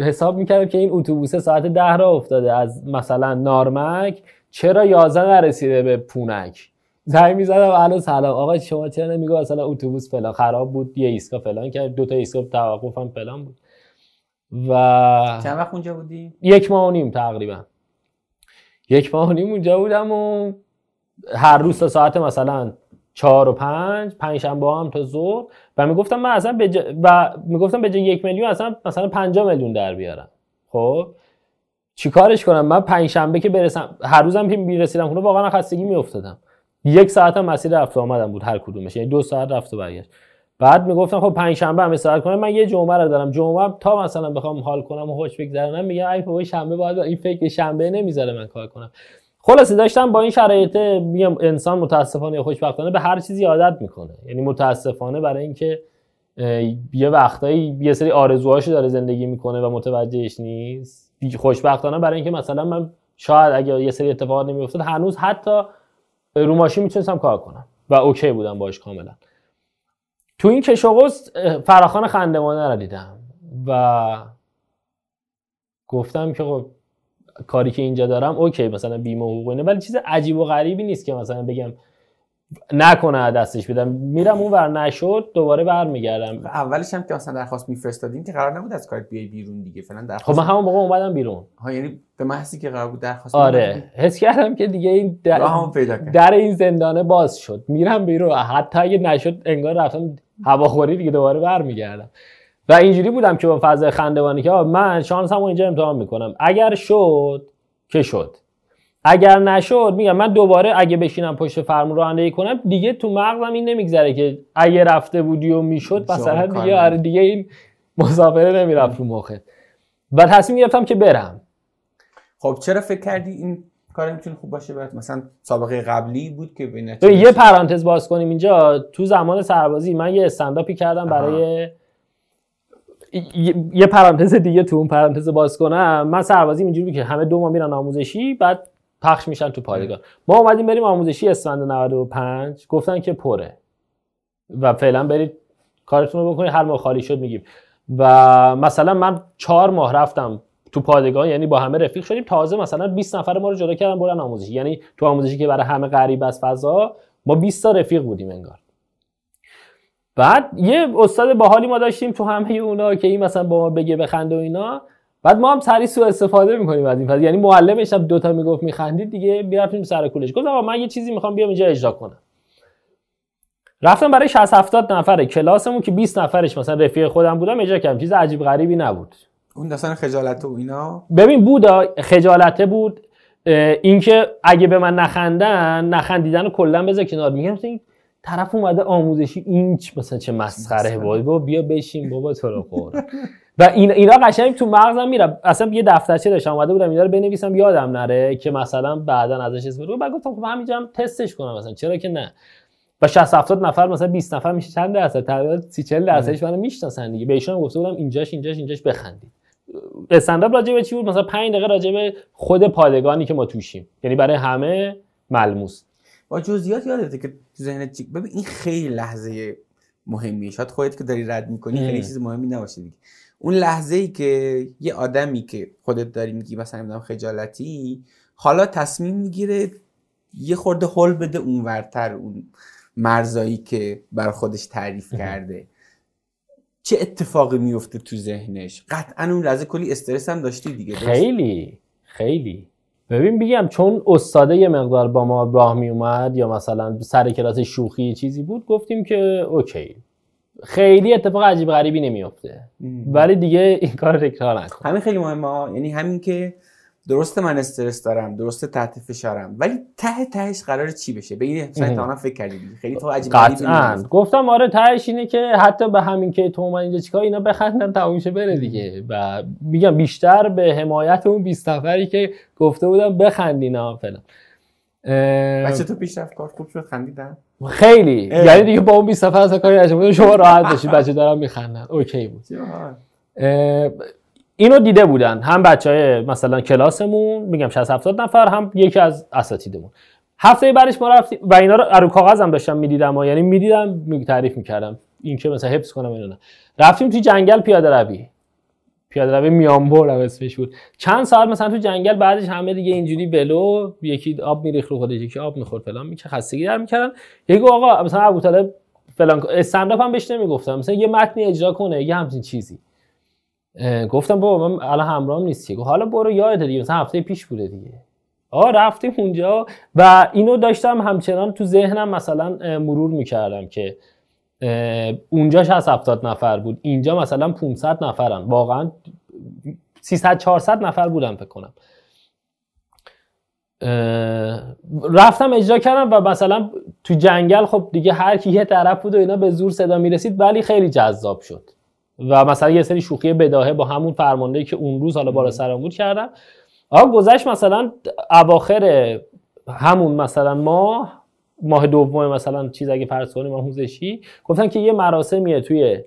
حساب می‌کردم که این اتوبوس ساعت ده را افتاده. از مثلا نارمک چرا 11 نرسیده به پونک؟ زنگ می‌زدم الو سلام. آقا شما چرا نمیگو مثلا اتوبوس فلان خراب بود یه ایستگاه فلان کرد دو تا ایستگاه توقفم فلان بود. و چند وقت اونجا بودی؟ یک ماه و نیم تقریبا. یک ماه و نیم اونجا بودم و هر روز تا ساعت مثلا چهار و پنج پنج شنبه هم تا ظهر. و می‌گفتم من اصلا به جا... و می‌گفتم به جای یک میلیون اصلا مثلا 5 میلیون در بیارم. خب؟ چیکارش کنم؟ من پنج شنبه که برسم هر روزم که می‌رسیدم خونه واقعا خستگی میافتادم. یک ساعت هم مسیر رفت آمدم بود هر کدومش. یعنی دو ساعت رفت و برگشت. بعد می‌گفتم خب پنج شنبه هم استراحت کنم. من یه جمعه رو دارم. جمعه تا مثلا بخوام حال کنم و خوش بگذرونم میگم ای بابا شنبه باید این فکر شنبه نمی‌ذاره من کار کنم. خلاصه داشتم با این شرایط میگم انسان متاسفانه یا خوشبختانه به هر چیزی عادت می‌کنه. یعنی متاسفانه برای اینکه یه وقتایی یه سری آرزوهاشو داره زندگی می‌کنه و متوجهش نیست. خوشبختانه برای اینکه مثلا من شاید اگه یه سری اتفاقات نمیافتاد هنوز حتی رو ماشین می‌تونستم کار کنم و OK بودم باش کاملا. تو این کش فراخوان خندوانه رو دیدم و گفتم که خب کاری که اینجا دارم OK مثلا بیمه حقوق و اینا ولی چیز عجیب و غریبی نیست که مثلا بگم نکنه دستش بدم میرم اون ور نشد دوباره برمیگردم. اولش هم که اصلا درخواست میفرستادین که قرار نبود از کارت بیای بیرون دیگه. فعلا خب درخواست من همون موقع اومدم بیرون. ها یعنی به محضی که قرار بود درخواست آره. حس کردم که دیگه این در, پیدا در این زندانه باز شد. میرم بیرون. حتی اگه نشد انگار رفتم هواخوری دیگه دوباره برمیگردم. و اینجوری بودم که با فضای خندوانی که من شانسمو اینجا امتحان می‌کنم. اگر شد که شد. اگر نشد میگم من دوباره اگه بشینم پشت فرمون رانندگی کنم دیگه تو مغزم این نمیگذره که اگه رفته بودی و می‌شد مثلا دیگه آره دیگه این مسافره نمی‌رفت رو مخت. و تصمیم گرفتم که برم. خب چرا فکر کردی این کار می‌تونه خوب باشه؟ برات مثلا سابقه قبلی بود که به یه پرانتز باز کنیم اینجا. تو زمان سربازی من یه استنداپی کردم برای یه- پرانتز دیگه تو اون پرانتز باز کنم. من سربازی اینجوری که همه دو ماه میرن آموزشی بعد پخش میشن تو پادگان ما اومدیم بریم آموزشی اسفند 95 گفتن که پره. و فعلا برید کارتون رو بکنید. هر ماه خالی شد میگیم. و مثلا من چهار ماه رفتم تو پادگان یعنی با همه رفیق شدیم. تازه مثلا 20 نفر ما رو جدا کردن برن آموزشی. یعنی تو آموزشی که برای همه غریب از فضا ما 20 تا رفیق بودیم انگار. بعد یه استاد باحالی ما داشتیم تو همه اونا که این مثلا با ما بگه بخنده و اینا بعد ما هم سری سوء استفاده می‌کنیم از این فضا یعنی معلمش هم دوتا می‌گفت میخندید دیگه می‌رفتیم سر کولش. گفتم من یه چیزی می‌خوام بیام اینجا اجرا کنم. رفتم برای 60 70 نفره کلاسمون که 20 نفرش مثلا رفیق خودم بودم اجرا کردم چیز عجیب غریبی نبود. اون داستان خجالت و اینا؟ ببین بود خجالته بود. اینکه اگه به من نخندن نخندیدن کلا بذار کنار. میگم طرف اومده آموزشی این مثلا چه مسخره بابا بیا بشین بابا تو رو قرآن. و این اینا قشنگ تو مغزم میره اصلا یه دفترچه داشتم اومده بودم اینا رو بنویسم یادم نره که مثلا بعدا ازش استفاده کنم بعد گفتم خب همینجا هم تستش کنم مثلا. چرا که نه؟ و 60 70 نفر مثلا 20 نفر میشه چند درصد؟ تقریبا 30 40 درصدش منو می‌شناسن دیگه. به ایشون هم گفته بودم اینجاش اینجاش اینجاش بخندید. استنداپ راجع به چی بود؟ مثلا 5 دقیقه راجع به خود پادگانی که ما توشیم. یعنی برای همه ملموس. با جزئیات یادته که تو ذهنت چی ببین این خیلی لحظه مهمیه. شاید خودت که داری رد می‌کنی ام. خیلی چیز مهمی نباشه دیگه. اون لحظه ای که یه آدمی که خودت داری میگی مثلا نمی‌دونم خجالتی حالا تصمیم می‌گیره یه خورده هول بده اونورتر اون مرزایی که بر خودش تعریف کرده. چه اتفاقی میفته تو ذهنش؟ قطعا اون لحظه کلی استرس هم داشتی دیگه؟ خیلی خیلی. ببین بگم چون استاده یه مقدار با ما راه می اومد یا مثلا سر کلاس شوخی چیزی بود گفتیم که اوکی خیلی اتفاق عجیب غریبی نمیافته ام. ولی دیگه این کار تکرار نکن همین خیلی مهمه. یعنی همین که درسته من استرس دارم درسته تحت فشارم ولی ته تهش قرار چی بشه؟ به این. احتمالاً فکر کردی دیگه. خیلی تو عجیب غریبی قطعا. گفتم آره تهش اینه که حتی به همین که تو اومد اینجا چیکار اینا بخندن تموم شه بره دیگه. و میگم بیشتر به حمایت اون 20 نفری که گفته بودم بخندینا فلان بچه تو پیشرفت کار خوب شد خندیدن خیلی. اه. یعنی دیگه با اون 20 نفر اصلا کاری نشه شما راحت باشید بچه دارم میخندن. اوکی بود. اینو دیده بودن. هم بچه های مثلا کلاسمون میگم 60 70 نفر هم یکی از اساتیدمون. هفته بعدش ما رفتیم و اینا رو رو کاغذ هم داشتم می‌دیدم و یعنی می‌دیدم می تعریف می‌کردم. این که مثلا حفظ کنم اینو نه رفتیم توی جنگل پیاده روی. پیاده روی میانبر هم اسمش بود. چند ساعت مثلا تو جنگل بعدش همه دیگه اینجوری ولو یکی آب میریخت رو خودش یکی آب می‌خورد فلان می‌کرد خستگی در می‌کردن. یکی آقا مثلا ابو طالب فلان استنداپ هم بهش نمی‌گفتم مثلا یه متنی اجرا کنه یه همچین چیزی. گفتم بابا من الان همراهم نیستی. گفت حالا برو یادت دیگه مثلا هفته پیش بوده دیگه. آ رفتیم اونجا. و اینو داشتم همچنان تو ذهنم مثلا مرور می‌کردم که اونجا 60 70 نفر بود اینجا مثلا 500 نفرن. واقعا 300 400 نفر بودن فکر کنم. رفتم اجرا کردم و مثلا تو جنگل خب دیگه هر کی یه طرف بود و اینا به زور صدا می‌رسید ولی خیلی جذاب شد. و مثلا یه سری شوخی بداهه با همون فرمانده که اون روز حالا بالا سرم بود کردم. آقا گذشت مثلا اواخر همون مثلا ماه ماه دوم مثلا چیز اگه فرض کنیم آموزشی گفتن که یه مراسمیه توی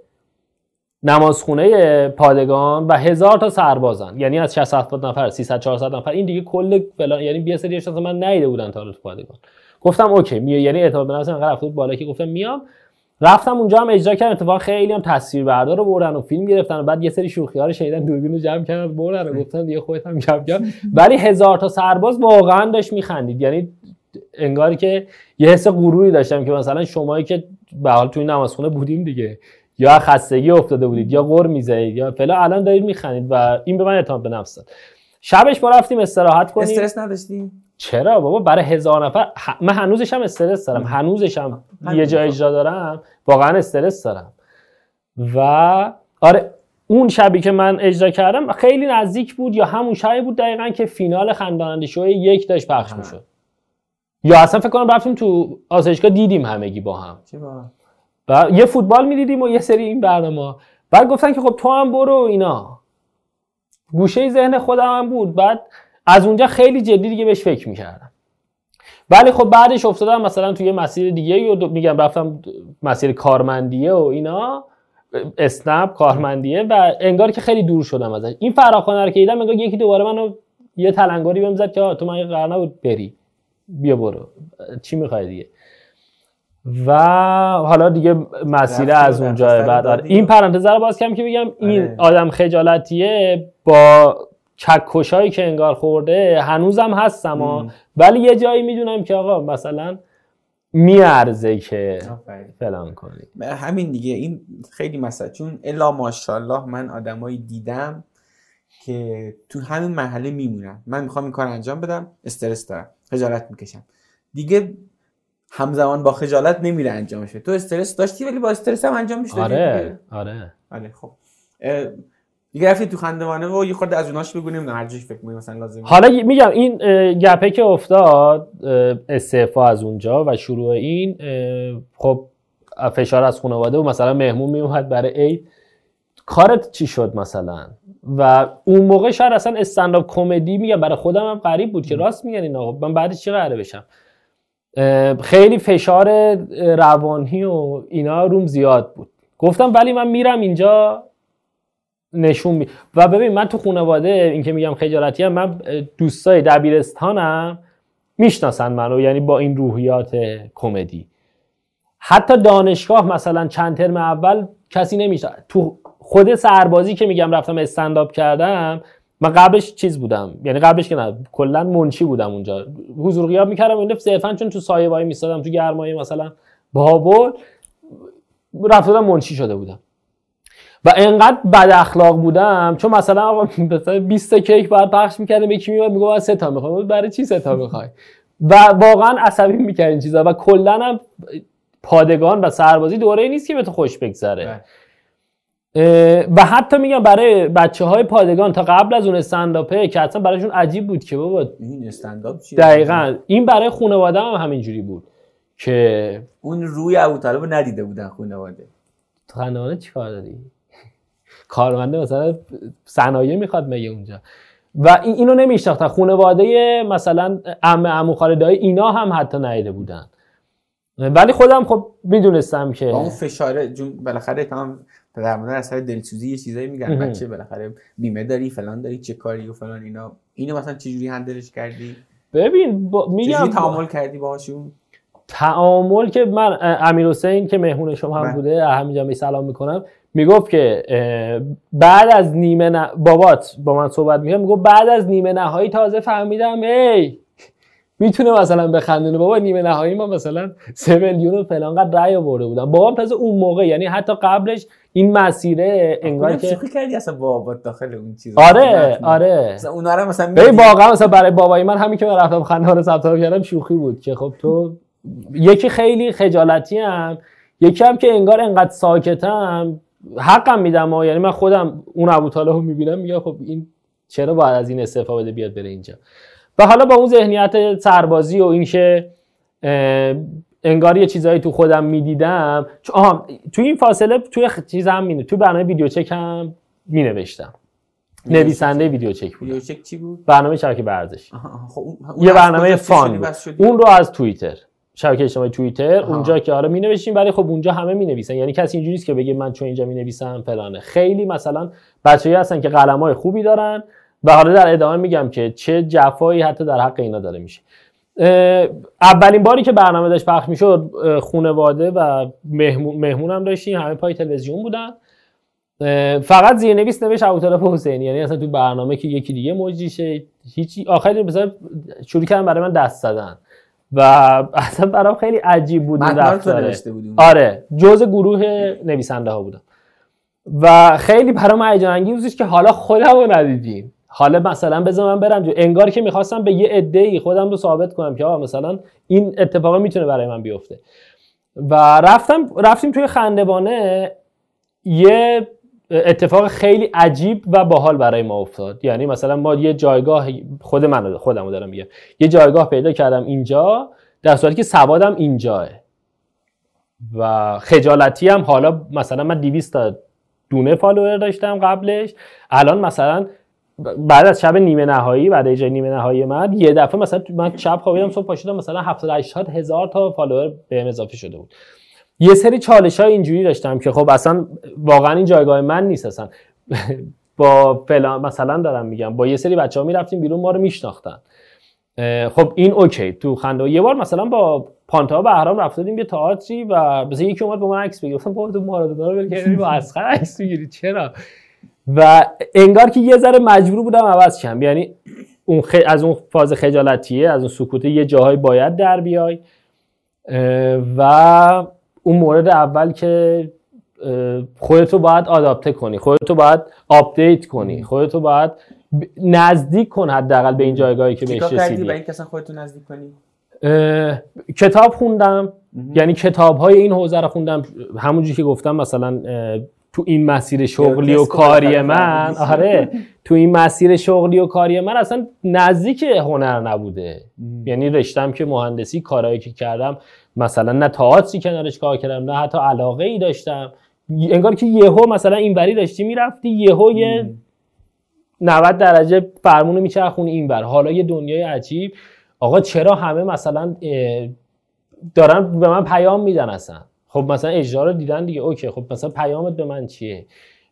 نمازخونه پادگان و هزار تا سربازن. یعنی از 60 70 نفر 300 400 نفر. این دیگه کل فلان یعنی یه سری اشخاص من ندیده بودن تا تو پادگان. گفتم اوکی می یعنی اعتماد به نفس انقدر رفته بود بالا که گفتم میام. رفتم اونجا هم اجرا کردم. اتفاقا خیلی هم تصویربردار رو بردن و فیلم گرفتن و بعد یه سری شوخی ها رو شنیدن دوربین رو جمع کردن بردن و گفتن دیگه خودت هم جمع کن. ولی هزار تا سرباز واقعا داشت میخندید. یعنی انگاری که یه حس غروری داشتم که مثلا شمایی که به حال توی نمازخونه بودیم دیگه. یا خستگی افتاده بودید یا غر می‌زنید یا فعلا الان دارید میخندید و این به من اعتماد به نفس داد. شبش ما رفتیم استراحت کنیم. استرس نداشتی چرا بابا؟ برای هزار نفر ه- من هنوزش هم استرس دارم. هنوزش هم یه جا اجرا دارم. واقعا استرس دارم. و آره اون شبی که من اجرا کردم خیلی نزدیک بود یا همون شبی بود دقیقا که فینال خنداننده شو یک داشت پخش. می‌شد. یا اصلا فکر کنم رفتیم تو آسایشگاه دیدیم همگی با هم. و یه فوتبال می‌دیدیم و یه سری این برنامه بعد گفتن که خب تو هم برو اینا. گوشه ذهن خودم هم بود. بعد از اونجا خیلی جدی دیگه بهش فکر می‌کردم. ولی خب بعدش افتادم مثلا توی یه مسیر دیگه و میگم رفتم مسیر کارمندیه و اینا اسنپ کارمندیه و انگار که خیلی دور شدم ازش. این فراخوانه رو که دیدم انگار یکی دوباره منو یه تلنگری بهم زد که تو من قرار نبود بری. بیا برو. چی می‌خوای دیگه؟ و حالا دیگه مسیر از اونجا بعد. آره. این پرانتز رو باز کردم که بگم این آره. آدم خجالتیه با چکشایی که انگار خورده هنوزم هستم ها. ولی یه جایی می‌دونم که آقا مثلا میارزه که. فلان کنی. همین دیگه. این خیلی مسئله. چون الا ماشاءالله من آدمایی دیدم که تو همین مرحله میمونن. من می‌خوام این کار انجام بدم استرس دارم خجالت می‌کشم. دیگه همزمان با خجالت نمیره انجام شه تو استرس داشتی ولی با استرس هم انجام میشه آره آره. آره خب. دیگه رفتی تو خندوانه و یه خورده از اوناش بگو نمی‌دونم هر فکر کنی مثلا لازم حالا میگم این گپه که افتاد استعفا از اونجا و شروع این خب فشار از خانواده و مثلا مهمون میومد برای عید. کارت چی شد مثلا؟ و اون موقع شاید اصلا استنداپ کمدی میگم برای خودم هم غریب بود که راست میگن اینا. خب من بعدش چی قراره بشم؟ خیلی فشار روانی و اینا روم زیاد بود. گفتم ولی من میرم اینجا نشون می... و ببین من تو خانواده این که میگم خجالتی هم من دوستای دبیرستانم می‌شناسن منو یعنی با این روحیات کمدی. حتی دانشگاه مثلا چند ترم اول کسی نمیشه تو خود سربازی که میگم رفتم استنداپ کردم من قبلش چیز بودم. یعنی قبلش که نه کلا منشی بودم اونجا. حضور غیاب می‌کردم این صرفا چون تو سایه وای میستادم تو گرمایه مثلا بابل رفته بودم منشی شده بودم. و انقدر بد اخلاق بودم چون مثلا آقا مثلا 20 تا کیک بعد پخش می‌کردم یکی میومد میگه من سه تا می‌خوام برای چی سه تا می‌خوای؟ و واقعا عصبی می‌کرد این چیزا و کلا هم پادگان و سربازی دوره نیست که به تو خوش بگذره. بله. و حتی میگم برای بچه های پادگان تا قبل از اون استنداپه که اصلا برایشون عجیب بود که بابا این استنداپ چیه؟ دقیقا. این برای خانواده هم همینجوری بود که اون روی ابوطالب رو ندیده بودن خانواده. تو خندوانه چی کار داری؟ کارمنده مثلا صنایع می‌خواد مگه اونجا. و این اینو نمیشناختن. خانواده مثلا عمه عمو خاله دایی اینا هم حتی ندیده بودن. ولی خودم خب می‌دونستم که با اون فشاره جون بالاخره تمام پدر مادر از سر دلسوزی یه چیزایی میگن. بچه بالاخره بیمه داری فلان داری چه کاری و فلان اینا. اینو مثلا چجوری هندلش کردی؟ ببین با میگم تعامل کردی باهاشون؟ تعامل که من امیر حسین که مهمون شما هم بله. بوده همینجا می سلام می‌کنم. می‌گفت که بعد از نیمه نه... بابات با من صحبت می‌کنم می‌گفت بعد از نیمه نهایی تازه فهمیدم ای می‌تونه مثلا بخندونه. بابا نیمه نهایی ما مثلا سه میلیون و فلان قد رأی آورده بودم بابام تازه اون موقع یعنی حتی قبلش این مسیره انگار که شوخی کردی اصلا با بابات داخل اون چیز؟ آره آره. مثلا اونا رو مثلا ببین؟ واقعا مثلا برای بابای من همین که من رفتم خندوانه ثبت نام کردم شوخی بود که خب تو یکی خیلی خجالتی هم یکی هم که انگار انقدر ساکتم حقم میدم ها. یعنی من خودم اون ابو رو می‌بینم میگم خب این چرا باید از این استعفا بده بیاد بره اینجا. و حالا با اون ذهنیت سربازی و اینکه انگار یه چیزایی تو خودم می‌دیدم آها تو این فاصله توی خ- چیز هم مینه تو برنامه ویدیو چک هم مینوشتم. نویسنده ویدیو چک بود. ویدیو چک چی بود؟ برنامه شبکه ورزش خب یه برنامه فان شدی؟ اون رو از توییتر. شبکه اجتماعی توییتر. اونجا که آره می نوشتیم ولی خب اونجا همه می نویسن یعنی کسی اینجوری نیست که بگه من چون اینجا می نویسم فلانه. خیلی مثلا بچه‌ای هستن که قلمای خوبی دارن و حالا در ادامه میگم که چه جفایی حتی در حق اینا داره میشه. اولین باری که برنامه داشت پخش می‌شد خانواده و مهمون مهمونم داشتیم. همه پای تلویزیون بودن. فقط زیرنویس نوشت ابوطالب حسینی. یعنی اصلا تو برنامه که یکی دیگه موجی شه. هیچی آخری مثلا شروع کردن برای من دست زدن. و اصلا برام خیلی عجیب بود رفتاره. آره جز گروه نویسنده ها بودم. و خیلی برام هیجان انگیز بودش که حالا خودم رو ندیدین. حالا مثلا بذار من برم جو انگار که می‌خواستم به یه عده خودم رو ثابت کنم که آقا مثلا این اتفاق می‌تونه برای من بیفته. و رفتم رفتیم توی خندوانه یه اتفاق خیلی عجیب و باحال برای ما افتاد. یعنی مثلا ما یه جایگاه خود من خودم رو دارم میگم. یه جایگاه پیدا کردم اینجا در صورتی که سوادم اینجاه. و خجالتی هم حالا مثلا من 200 تا دونه follower داشتم قبلش. الان مثلا بعد از شب نیمه نهایی بعد اجرای نیمه نهایی من یه دفعه مثلا من شب خوابیدم صبح پاشدم مثلا 70 80 هزار تا follower بهم اضافه شده بود. یه سری چالش های اینجوری داشتم که خب اصلا واقعا این جایگاه من نیست اصلا. با فلان مثلا دارم میگم با یه سری بچه ها می‌رفتیم بیرون ما رو میشناختن. خب این اوکی تو خنده یه بار مثلا با پانتا بهرام رفتیم یه تئاتری و مثلا یکی اومد با من عکس بگیره. گفتم بابا تو مارادونا رو کردی با اسخر عکس می‌گیری چرا؟ و انگار که یه ذره مجبور بودم عوض شم. یعنی اون خ... از اون فاز خجالتیه از اون سکوته یه جاهای باید در بیای. و اون مورد اول که خودتو باید آداپته کنی خودتو باید آپدیت کنی خودتو باید نزدیک کن حداقل به این جایگاهی که بهش رسیدی. برای اینکه خودتو نزدیک کنی؟ کتاب خوندم. یعنی کتاب های این حوزه رو خوندم. همونجوری که گفتم مثلا تو این مسیر شغلی و کاری من. آره. تو این مسیر شغلی و کاری من اصلا نزدیک هنر نبوده. یعنی رشتم که مهندسی کارهایی که کردم مثلا نه تئاتری کنارش کار کردم نه حتی علاقه ای داشتم. انگار که یهو مثلا این بری داشتی می‌رفتی یهو یه 90 درجه فرمونو میچرخونی این بر حالا یه دنیای عجیب. آقا چرا همه مثلا دارن به من پیام میدن اصلا؟ خب مثلا اجرا رو دیدن دیگه. اوکی خب مثلا پیامت به من چیه؟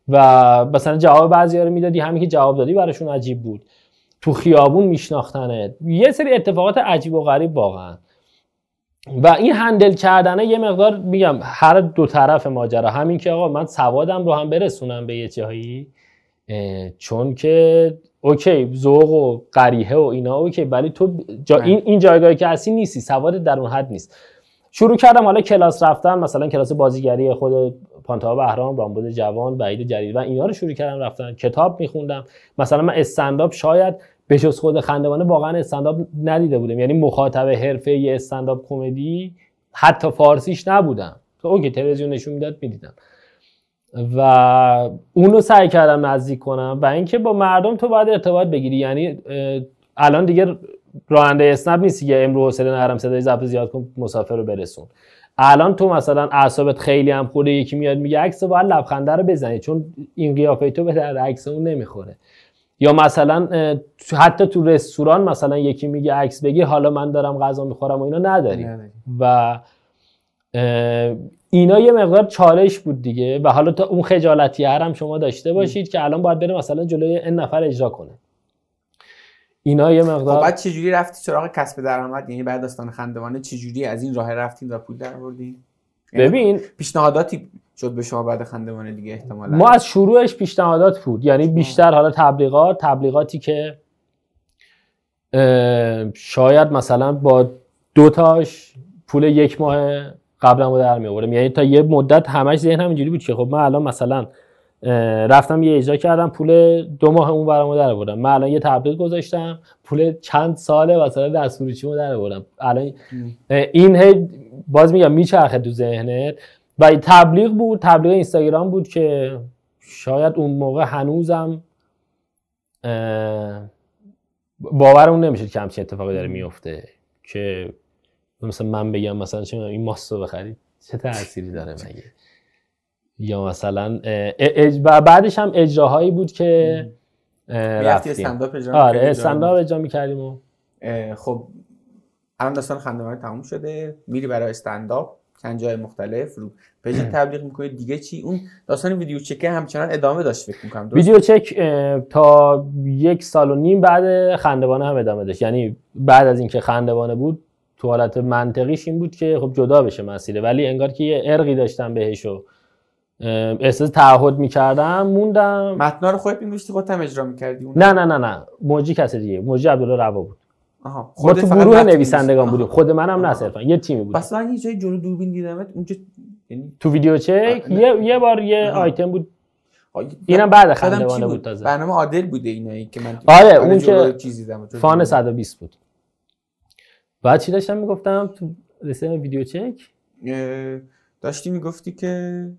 و مثلا جواب بعضی رو می‌دادی همین که جواب دادی براشون عجیب بود. تو خیابون میشناختنت. یه سری اتفاقات عجیب و غریب واقعا. و این handle کردنه یه مقدار میگم هر دو طرف ماجرا. همین که آقا من سوادم رو هم برسونم به یه جایی چون که اوکی ذوق و قریحه و اینا OK ولی تو جا این, این جایگاهی که هستی نیستی سواد در اون حد نیست. شروع کردم حالا کلاس رفتن مثلا کلاس بازیگری خود پانتا بهرام رامبد جوان بعید جدید و اینا رو شروع کردم رفتن. کتاب میخوندم. مثلا من استنداپ شاید به جز خود خندوانه واقعا استنداپ ندیده بودم یعنی مخاطب حرفه استنداپ کمدی حتی فارسیش نبودم تو اوکی تلویزیون نشون می‌داد می‌دیدم. و اونو سعی کردم نزدیک کنم و اینکه با مردم تو باید ارتباط بگیری. یعنی الان دیگه راننده اسنپ نیستی که امرو حوصله نرم صدای ضبط زیاد کن مسافر رو برسون. الان تو مثلا اعصابت خیلی هم خورده یکی میاد میگه عکس باید لبخنده رو بزنی. چون این قیافه تو به درد عکس اون نمی‌خوره. یا مثلا حتی تو رستوران مثلا یکی میگه عکس بگیر حالا من دارم غذا می‌خورم و اینا نداری. و اینا یه مقدار چالش بود دیگه. و حالا تا اون خجالتی هم شما داشته باشید که الان باید بره مثلا جلوی این نفر اجرا کنه. اینا یه خب مقدار بعد چجوری رفتی سراغ کسب درآمد؟ یعنی بعد داستان خندوانه چجوری از این راه رفتین و پول در آوردین؟ یعنی ببین پیشنهاداتی شد به شما بعد خندوانه دیگه احتمالاً. ما از شروعش پیشنهادات بود. یعنی بیشتر حالا تبلیغات تبلیغاتی که شاید مثلا با دو تاش پول یک ماه قبلا رو در می آوردم یعنی تا یه مدت همش ذهنم اینجوری بود که خب من الان مثلا رفتم یه اجرا کردم پول دو ماه اون برامو در آوردم من الان یه تبلیغ گذاشتم پول چند ساله مثلا دستفروشیمو در آوردم الان این هی باز میگم میچرخه تو ذهنت. و تبلیغ بود تبلیغ اینستاگرام بود که شاید اون موقع هنوزم باورمون نمیشه که همچین اتفاقی داره میفته که مثلا من بگم مثلا چه این ماست رو بخرید. چه تأثیری داره مگه؟ یا مثلا اج- و بعدش هم اجراهایی بود که رفتیم. استنداپ اجرا آره؟ استنداپ اجرا می‌کردیم و خب الان داستان خندوانه تموم شده. میری برای استنداپ. جای مختلف رو پیج تبلیغ می‌کنی. دیگه چی؟ اون داستان ویدیو چکه همچنان ادامه داشت فکر می‌کنم. ویدیو چک تا یک سال و نیم بعد خندوانه هم ادامه داشت. یعنی بعد از اینکه خندوانه بود تو حالت منطقیش این بود که خب جدا بشه مسیره. ولی انگار که یه ارقی داشتم بهش و احساس تعهد می‌کردم موندم. متنا رو خودت می‌نوشتی خودت هم اجرا می‌کردی نه نه نه نه. موجی کسی دیگه. موجی عبدالله روا بود. آها ما خودت تو فقط گروه نویسندگان. بودیم. خود منم نه. صرفا یه تیمی بود بس من یه جای جلو دوربین دیدمت اونجا یعنی تو ویدیو چک. یه, یه بار یه. آیتم بود اینم بعد خندوانه بود تازه برنامه عادل بوده اینایی که من آره، اون که چیز دیدم فان دوربین. 120 بود بعد چی داشتم می‌گفتم تو رسه ویدیو چک داشتی می‌گفتی که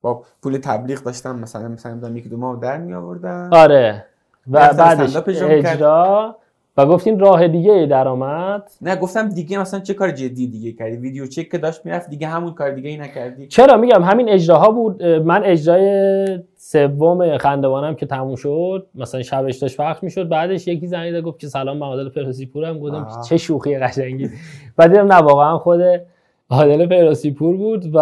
با پول تبلیغ داشتم مثلا مثلا یکی دو ماه در می آوردم آره و بعدش اجرا و گفتین راه دیگه درآمد نه گفتم دیگه مثلا چه کار جدی دیگه کردی؟ ویدیو چک که داشت می‌رفت دیگه همون کار دیگه ای نکردی. چرا؟ میگم همین اجراها بود. من اجرای سوم خندوانم که تموم شد مثلا شبش داشت پخش می‌شد. بعدش یکی زنگ گفت که سلام من عادل فردوسی پورم گفتم. چه شوخی قشنگی. بعد دیدم نه واقعا خود عادل فردوسی پور بود و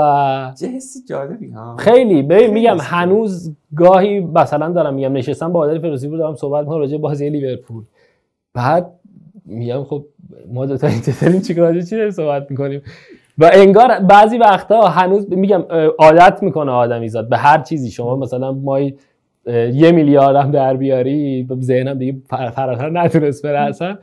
چه حسی جالبی ها. خیلی. ببین میگم هنوز گاهی مثلا دارم میگم نشستم با عادل فردوسی پور دارم صحبت می‌کنم راجع بازی لیورپول. بعد میگم خب ما دو تا اینترنت چیکار راجع به چی داریم صحبت می‌کنیم؟ و انگار بعضی وقتا هنوز میگم عادت می‌کنه آدمیزاد به هر چیزی. شما مثلا ما یه میلیارد هم در بیاری ذهنم دیگه فر- فراتر نتونست بره اصلا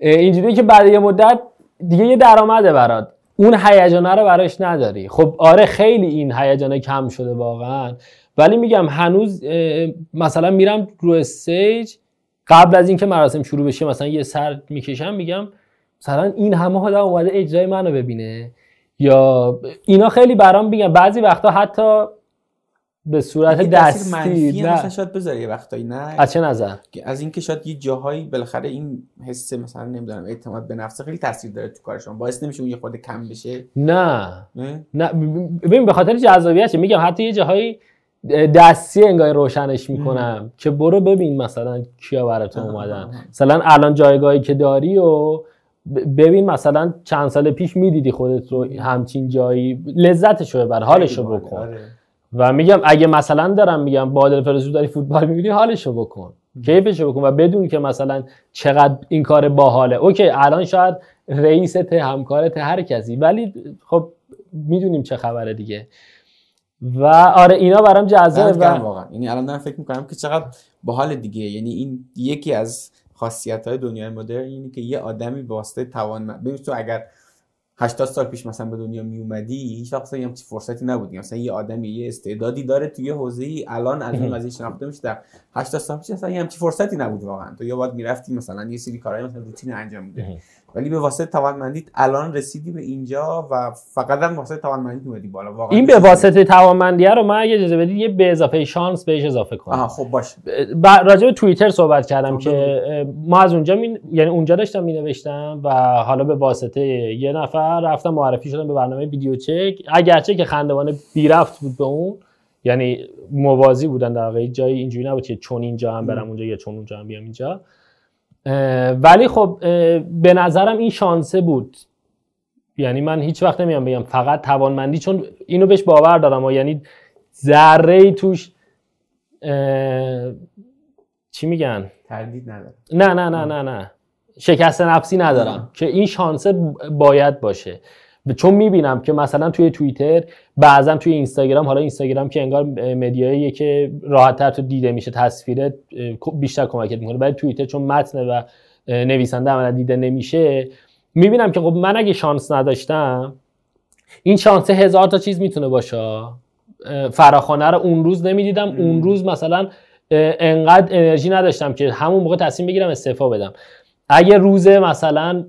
اه، اینجوریه که بعد یه مدت دیگه یه درآمده برات. اون هیجانه رو براش نداری. خب آره خیلی این هیجانه کم شده واقعا. ولی میگم هنوز مثلا میرم رو استیج قبل از اینکه مراسم شروع بشه مثلا یه سر می‌کشم میگم مثلا این همه آدم اومده اجرای منو ببینه. یا اینا خیلی برام میگم. بعضی وقتا حتی به صورت تاثیر دستی منفی هم مثلا نه شاید بذاره یه وقتایی نه. از چه نظر؟ از اینکه شاید یه جاهایی بالاخره این حس مثلا نمی‌دونم اعتماد به نفس خیلی تاثیر داره تو کارشون. باعث نمیشه اون یه خورده کم بشه؟ نه. نه؟ نه. ببین به خاطر جذابیتش میگم حتی یه جاهایی دستی انگار روشنش می‌کنم که برو ببین مثلا کیا براتون آها، اومدن. مثلا الان جایگاهی که داری و ببین مثلا چند سال پیش می‌دیدی خودت رو همچین جایی. لذتشو ببر حالشو بکن. باحاله. و میگم اگه مثلا دارم میگم بادل فرزو داری فوتبال می‌بینی حالشو بکن. کیفشو بکن و بدون که مثلا چقدر این کار باحاله. اوکی الان شاید رئیست همکارت هر کسی. ولی خب می‌دونیم چه خبره دیگه. و آره اینا برام جذابه و واقعا. یعنی الان دارم فکر می‌کنم که چقدر باحال دیگه. یعنی این یکی از خاصیت های دنیای مدرن اینه که یه آدمی به واسطه توان ببین تو اگر 80 سال پیش مثلا به دنیا می اومدی هیچ وقت یه همچین فرصتی نبود مثلا یه آدمی یه استعدادی داره توی حوزه ای الان از این قضیه شناخته میشه. در 80 سال پیش اصلا یه همچین فرصتی نبود واقعا. تو یا باید می‌رفتی مثلا یه سری کارهای مثلا روتین انجام میده ولی به واسطه توانمندیت الان رسیدی به اینجا و فقط هم واسطه توانمندی اومدی بالا. واقعا این به واسطه توانمندیه رو من اگه اجازه بدید یه به اضافه شانس بهش اضافه کنم. آها خب باش ب- راجع به توییتر صحبت کردم خب که ما از اونجا می... یعنی اونجا داشتم می نوشتم و حالا به واسطه یه نفر رفتم معرفی شدم به برنامه ویدیو چک. اگرچه که خندوانه بی رفت بود به اون یعنی موازی بودن در واقع. جایی اینجوری نبود که چون اینجا هم برم اونجا یا چون اونجا هم بیام اینجا. ولی خب به نظرم این شانسه بود. یعنی من هیچ وقت نمیام بگم فقط توانمندی چون اینو بهش باور دارم. و یعنی ذره ای توش چی میگن؟ تردید نداره نه نه نه نه نه. شکست نفسی ندارم. که این شانسه باید باشه. چون می‌بینم که مثلا توی توییتر بعضا توی اینستاگرام حالا اینستاگرام که انگار مدیاییه که راحتتر تو دیده میشه تصویرت اه، بیشتر کمکت می‌کنه. ولی توییتر چون متن و نویسنده عملا دیده نمیشه می‌بینم که خب من اگه شانس نداشتم این شانس هزار تا چیز می‌تونه باشه. فراخانه رو اون روز نمی‌دیدم. اون روز مثلا انقدر انرژی نداشتم که همون موقع تصمیم بگیرم استعفا بدم. اگه روز مثلا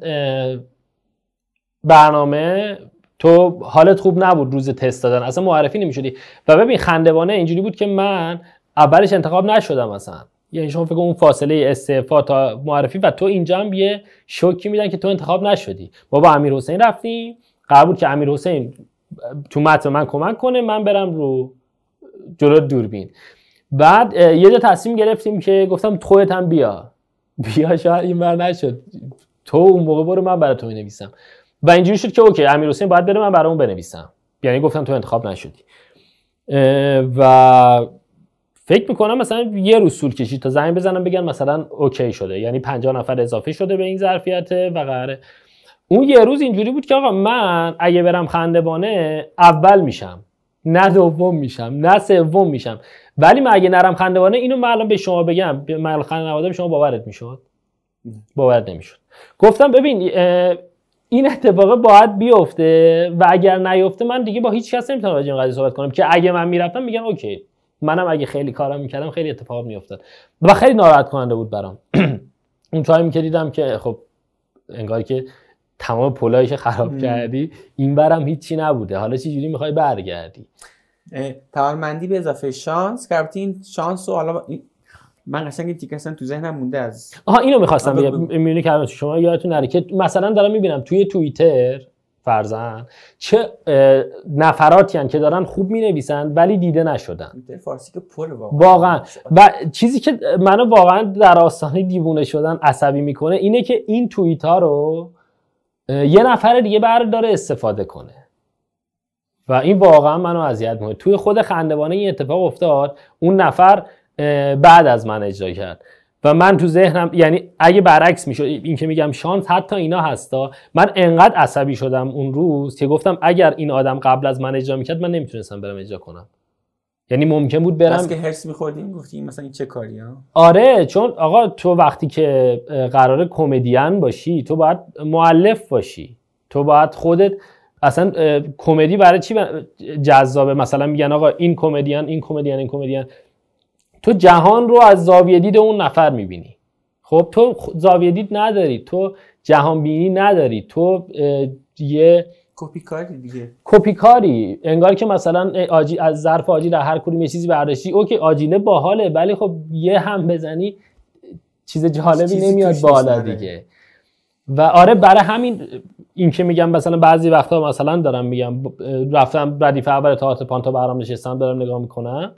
برنامه تو حالت خوب نبود روز تست دادن اصلا معرفی نمی‌شدی. و ببین خندوانه اینجوری بود که من اولش انتخاب نشدم مثلا یعنی شما فکر اون فاصله استعفا تا معرفی و تو اینجا هم یه شوکی میدن که تو انتخاب نشدی. ما با امیر حسین رفتیم. قرار بود که امیر حسین تو متن من کمک کنه من برم رو جلو دوربین. بعد یه جا تصمیم گرفتیم که گفتم خودت هم بیا. بیا شاید این بر نشد. تو اون موقع برو من برای تو بنویسم و اینجوری شد که اوکی امیر حسین باید بره من برای اون بنویسم. یعنی گفتم تو انتخاب نشدی. و فکر می‌کنم مثلا یه روز طول کشید تا زنگ بزنم بگن مثلا اوکی شده. یعنی 50 نفر اضافه شده به این ظرفیت و غیره. اون یه روز اینجوری بود که آقا من اگه برم خندوانه اول میشم نه دوم میشم نه سوم میشم. ولی من اگه نرم خندوانه اینو من الان به شما بگم. به من خندوانه به شما باورت می‌شد؟ باورت نمی‌شد. گفتم ببین این اتفاق باید بیفته و اگر نیفته من دیگه با هیچ کس نمی‌تونم راجع این قضیه صحبت کنم که اگه من می‌رفتم میگن اوکی. منم اگه خیلی کارم می‌کردم خیلی اتفاق میافتاد. و خیلی ناراحت کننده بود برام. اون تایمی که دیدم که خب انگار که تمام پلایش خراب کردی این برم هیچی نبوده. حالا چه جوری می‌خوای برگردی؟ توانمندی به اضافه شانس. که این شانس و حالا من قشنگ این تیکه اصلا تو ذهنم مونده از آها اینو می‌خواستم بگم. می‌بینی که شما یادتون نره که مثلا دارم می‌بینم توی توییتر فرزن چه نفراتی هن که دارن خوب می‌نویسن ولی دیده نشدن. فارسی که پر واقعا. واقعا. و چیزی که منو واقعا در آستانه دیوونه شدن عصبی می‌کنه اینه که این توییت ها رو یه نفر دیگه برداره استفاده کنه. و این واقعا منو اذیت می‌کنه. توی خود خندوانه این اتفاق افتاد اون نفر بعد از من اجرا کرد. و من تو ذهنم یعنی اگه برعکس می‌شد این که میگم شانس حتی اینا هستا من انقدر عصبی شدم اون روز که گفتم اگر این آدم قبل از من اجرا می‌کرد من نمی‌تونستم برم اجرا کنم. یعنی ممکن بود برم. بس که هرس میخوردیم گفتیم مثلا این چه کاری ها؟ آره چون آقا تو وقتی که اه، قرار کمدین باشی تو باید معلف باشی. تو باید خودت اصلا کمدی برای چی؟ جذابه. مثلا میگن آقا این کمدین این کمدین این کمدین. تو جهان رو از زاویه دید اون نفر می‌بینی. خب تو زاویه دید نداری تو جهان بینی نداری تو یه کپی کاری دیگه. کپی کاری انگار که مثلا آجی از ظرف آجیل از هر کدوم یه چیزی برداشتی OK آجیله باحاله ولی خب یه هم بزنی چیز جالبی نمیاد بالا آره. دیگه. و آره برای همین این که میگم مثلا بعضی وقتا مثلا دارم میگم رفتم ردیف اول تئاتر پانتا برام نشستم دارم نگاه می‌کنم.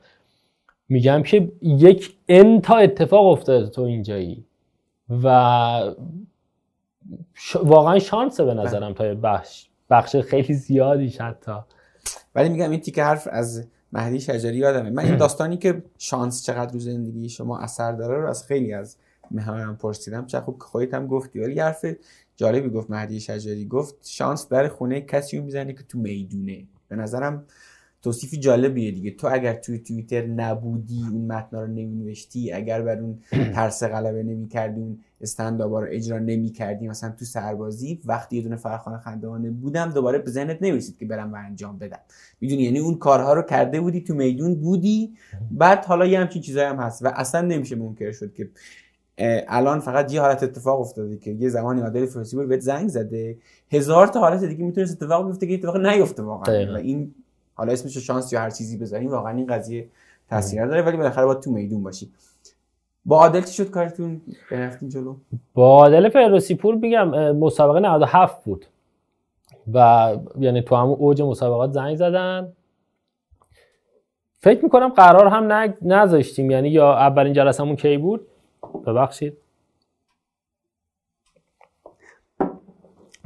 میگم که یک ان تا اتفاق افتاده تو اینجایی. و ش- واقعا شانسه به نظرم تا بخش بخش خیلی زیادیش حتی. ولی میگم این تیکه حرف از مهدی شجری یادمه. من این داستانی که شانس چقدر رو زندگی شما اثر داره رو از خیلی از مهمانم پرسیدم. چه خوب که خودت هم گفتی. ولی حرف جالبی گفت مهدی شجری. گفت شانس در خونه کسی رو می‌زنه که تو می‌دونه. به نظرم توصیفی جالبیه دیگه. تو اگر توی توییتر نبودی اون متنا رو نمینوشتی اگر بر اون ترس غلبه نمی‌کردی اون استندابا رو اجرا نمی‌کردی مثلا تو سربازی وقتی یه دونه فرخانه خندوانه بودم دوباره به ذهنت نمی‌رسید که برم و انجام بدم. می‌دونی؟ یعنی اون کارها رو کرده بودی تو میدون بودی بعد حالا یه همچین چیزایی هم هست و اصلا نمیشه منکر شد که الان فقط یه حالت اتفاق افتاده که یه زمانی عادل فروسی بهت زنگ زده هزار تا حالت دیگه می‌تونست اتفاق بیفته که اتفاق نیفته واقعا. و این حالا اسمش شانس یا هر چیزی بذاریم واقعا این قضیه تاثیر داره. ولی بالاخره باید تو میدون باشی با عادل چی شد کارتون؟ رفتین جلو؟ با عادل فردوسی پور میگم مسابقه 97 بود. و یعنی تو همون اوج مسابقات زنگ زدن. فکر می‌کنم قرار هم نذاشتیم. یعنی یا اولین جلسمون کی بود؟ ببخشید.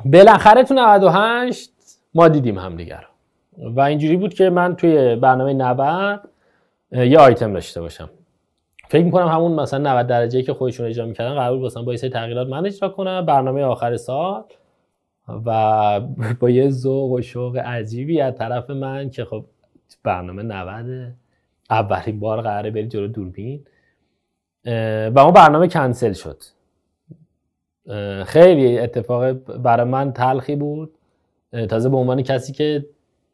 بالاخره تو 98 ما دیدیم همدیگر رو. و اینجوری بود که من توی برنامه 90 اه، یه آیتم داشته باشم. فکر می‌کنم همون مثلا 90 درجه که خودشون اجرا می‌کردن قرار بود مثلا با یه تغییرات من اجرا کنم. برنامه آخر سال و با یه ذوق و شوق عجیبی از طرف من که خب برنامه 90 اولین بار قراره بری جلو دوربین. و اون برنامه کنسل شد. خیلی اتفاق برای من تلخی بود. تازه به عنوان کسی که